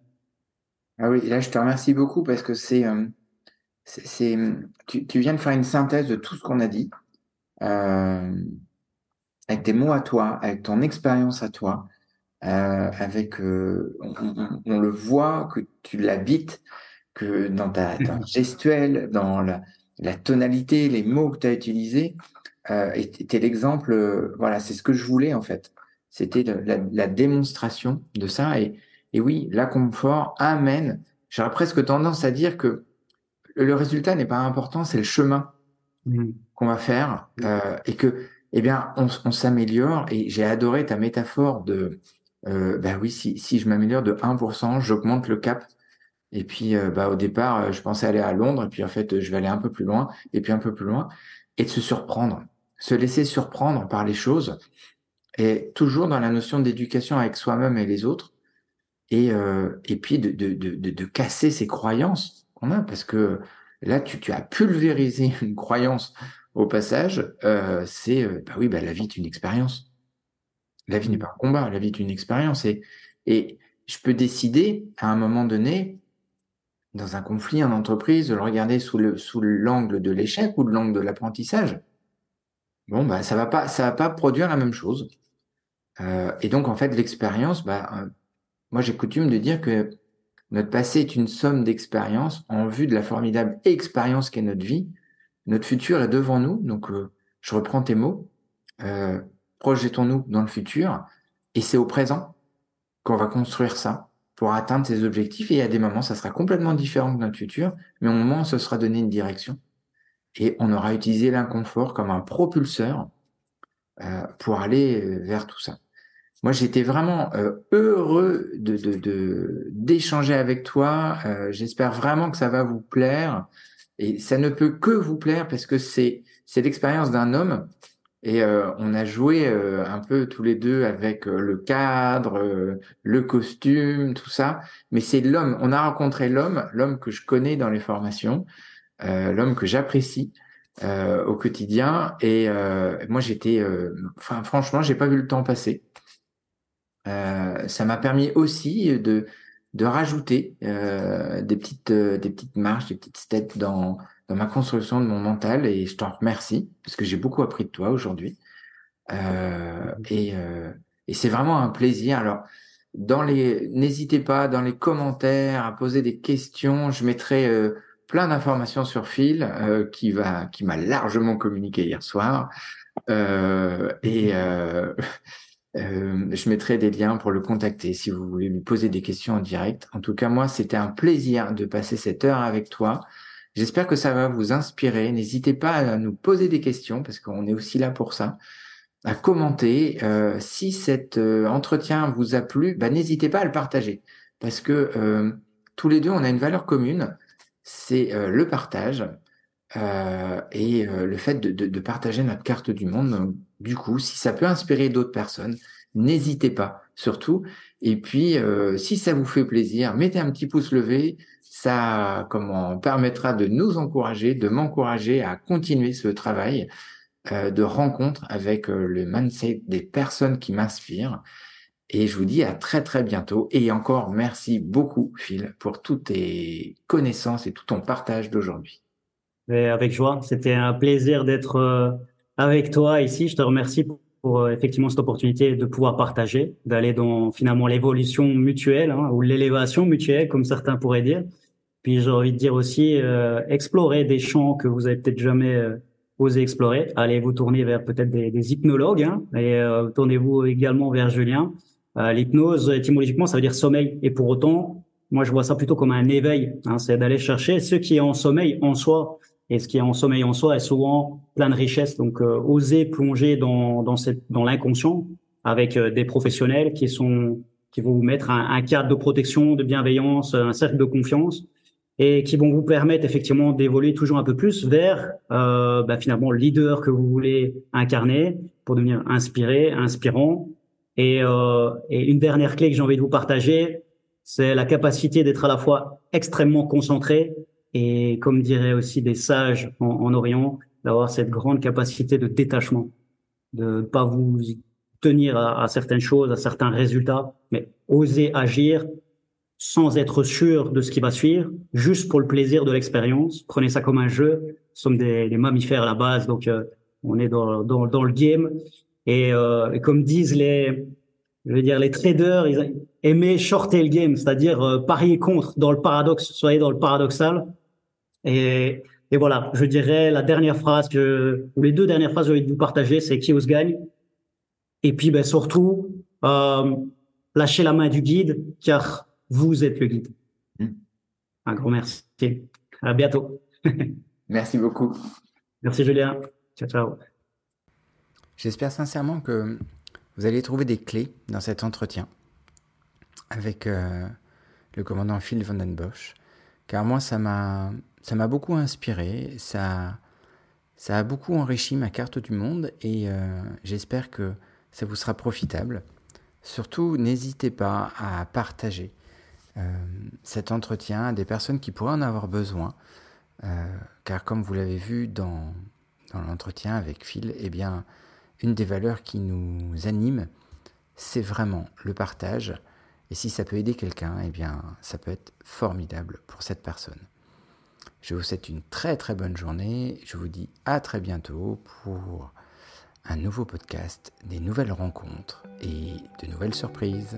Ah oui, là je te remercie beaucoup parce que c'est, euh, c'est, tu, tu, viens de faire une synthèse de tout ce qu'on a dit, euh, avec tes mots à toi, avec ton expérience à toi, euh, avec, euh, on, on, le voit que tu l'habites, que dans ta, ta gestuelle, dans la, la tonalité, les mots que tu as utilisés, euh, était l'exemple, euh, voilà, c'est ce que je voulais en fait. C'était la, la, démonstration de ça. Et, et oui, l'inconfort amène, j'aurais presque tendance à dire que le résultat n'est pas important, c'est le chemin mmh. qu'on va faire mmh. euh, et que, eh bien, on, on s'améliore. Et j'ai adoré ta métaphore de, euh, bah oui, si, si je m'améliore de 1%, j'augmente le cap. Et puis, euh, bah, au départ, je pensais aller à Londres, et puis en fait, je vais aller un peu plus loin, et puis un peu plus loin, et de se surprendre se laisser surprendre par les choses, et toujours dans la notion d'éducation avec soi-même et les autres, et, euh, et puis de, de, de, de, casser ces croyances qu'on a, parce que là, tu, tu as pulvérisé une croyance au passage, euh, c'est, euh, bah oui, bah, la vie est une expérience. La vie n'est pas un combat, la vie est une expérience. Et, et je peux décider, à un moment donné, dans un conflit en entreprise, le regarder sous le sous l'angle de l'échec ou de l'angle de l'apprentissage bon, bah, ça va va pas produire la même chose. Euh, et donc, en fait, l'expérience, bah, euh, moi, j'ai coutume de dire que notre passé est une somme d'expériences en vue de la formidable expérience qu'est notre vie. Notre futur est devant nous. Donc, euh, je reprends tes mots. projetons-nous dans le futur. Et c'est au présent qu'on va construire ça pour atteindre ces objectifs. Et à des moments, ça sera complètement différent que notre futur. Mais au moment, ce sera donné une direction et on aura utilisé l'inconfort comme un propulseur euh, pour aller euh, vers tout ça. Moi, j'étais vraiment euh, heureux de d'échanger avec toi. J'espère vraiment que ça va vous plaire et ça ne peut que vous plaire parce que c'est c'est l'expérience d'un homme et on a joué un peu tous les deux avec le cadre, le costume, tout ça. Mais c'est l'homme. On a rencontré l'homme, l'homme que je connais dans les formations, euh, l'homme que j'apprécie euh, au quotidien. Et euh, moi, j'étais, enfin, franchement, j'ai pas vu le temps passer. ça m'a permis aussi de de rajouter des petites des petites marches, des petites steps dans dans ma construction de mon mental et je t'en remercie parce que j'ai beaucoup appris de toi aujourd'hui. et et c'est vraiment un plaisir. Alors dans les, n'hésitez pas dans les commentaires à poser des questions. Je mettrai euh, plein d'informations sur Phil euh, qui va, qui m'a largement communiqué hier soir. Euh, et je mettrai des liens pour le contacter si vous voulez lui poser des questions en direct. En tout cas, moi, c'était un plaisir de passer cette heure avec toi. J'espère que ça va vous inspirer. N'hésitez pas à nous poser des questions parce qu'on est aussi là pour ça à commenter. Euh, si cet euh, entretien vous a plu, bah, n'hésitez pas à le partager. Parce que euh, tous les deux, on a une valeur commune, c'est le partage et le fait de, de, partager notre carte du monde. du coup, si ça peut inspirer d'autres personnes, n'hésitez pas, surtout. Et puis, si ça vous fait plaisir, mettez un petit pouce levé. Ça comment, permettra de nous encourager, de m'encourager à continuer ce travail euh, de rencontres avec euh, le mindset des personnes qui m'inspirent. Et je vous dis à très très bientôt. Et encore merci beaucoup Phil pour toutes tes connaissances et tout ton partage d'aujourd'hui. Avec joie, c'était un plaisir d'être euh, avec toi ici. Je te remercie pour effectivement cette opportunité de pouvoir partager, d'aller dans finalement l'évolution mutuelle hein, ou l'élévation mutuelle, comme certains pourraient dire. Puis j'ai envie de dire aussi explorer des champs que vous avez peut-être jamais osez explorer. Allez vous tourner vers peut-être des, hypnologues hein, et euh, tournez-vous également vers Julien. Euh, L'hypnose, étymologiquement, ça veut dire sommeil. Et pour autant, moi, je vois ça plutôt comme un éveil. Hein, c'est d'aller chercher ce qui est en sommeil en soi. Et ce qui est en sommeil en soi est souvent plein de richesses. Donc, euh, oser plonger dans, dans, dans l'inconscient avec euh, des professionnels qui sont qui vont vous mettre un, cadre de protection, de bienveillance, un cercle de confiance et qui vont vous permettre effectivement d'évoluer toujours un peu plus vers euh, bah, finalement le leader que vous voulez incarner pour devenir inspiré, inspirant. Euh, et une dernière clé que j'ai envie de vous partager, c'est la capacité d'être à la fois extrêmement concentré et, comme diraient aussi des sages en, en Orient, d'avoir cette grande capacité de détachement, de ne pas vous tenir à, certaines choses, à certains résultats, mais oser agir sans être sûr de ce qui va suivre, juste pour le plaisir de l'expérience. Prenez ça comme un jeu. Nous sommes des, mammifères à la base, donc euh, on est dans, le game. Et, euh, et, comme disent les, je veux dire, les traders, ils aimaient shorter le game, c'est-à-dire euh, parier contre dans le paradoxe, soyez dans le paradoxal. Et, et voilà, je dirais la dernière phrase que, ou les deux dernières phrases que j'ai envie de vous partager, c'est qui ose gagne. Et puis, ben, surtout, euh, lâchez la main du guide, car vous êtes le guide. Hmm. Un grand merci. À bientôt. merci beaucoup. Merci Julien. Ciao, ciao. J'espère sincèrement que vous allez trouver des clés dans cet entretien avec euh, le commandant Phil Vandenbosch, car moi ça m'a ça m'a beaucoup inspiré, ça ça a beaucoup enrichi ma carte du monde et euh, j'espère que ça vous sera profitable. Surtout, n'hésitez pas à partager euh, cet entretien à des personnes qui pourraient en avoir besoin. Euh, car comme vous l'avez vu dans, dans l'entretien avec Phil, eh bien, une des valeurs qui nous anime, c'est vraiment le partage. Et si ça peut aider quelqu'un, eh bien, ça peut être formidable pour cette personne. Je vous souhaite une très très bonne journée. Je vous dis à très bientôt pour un nouveau podcast, des nouvelles rencontres et de nouvelles surprises.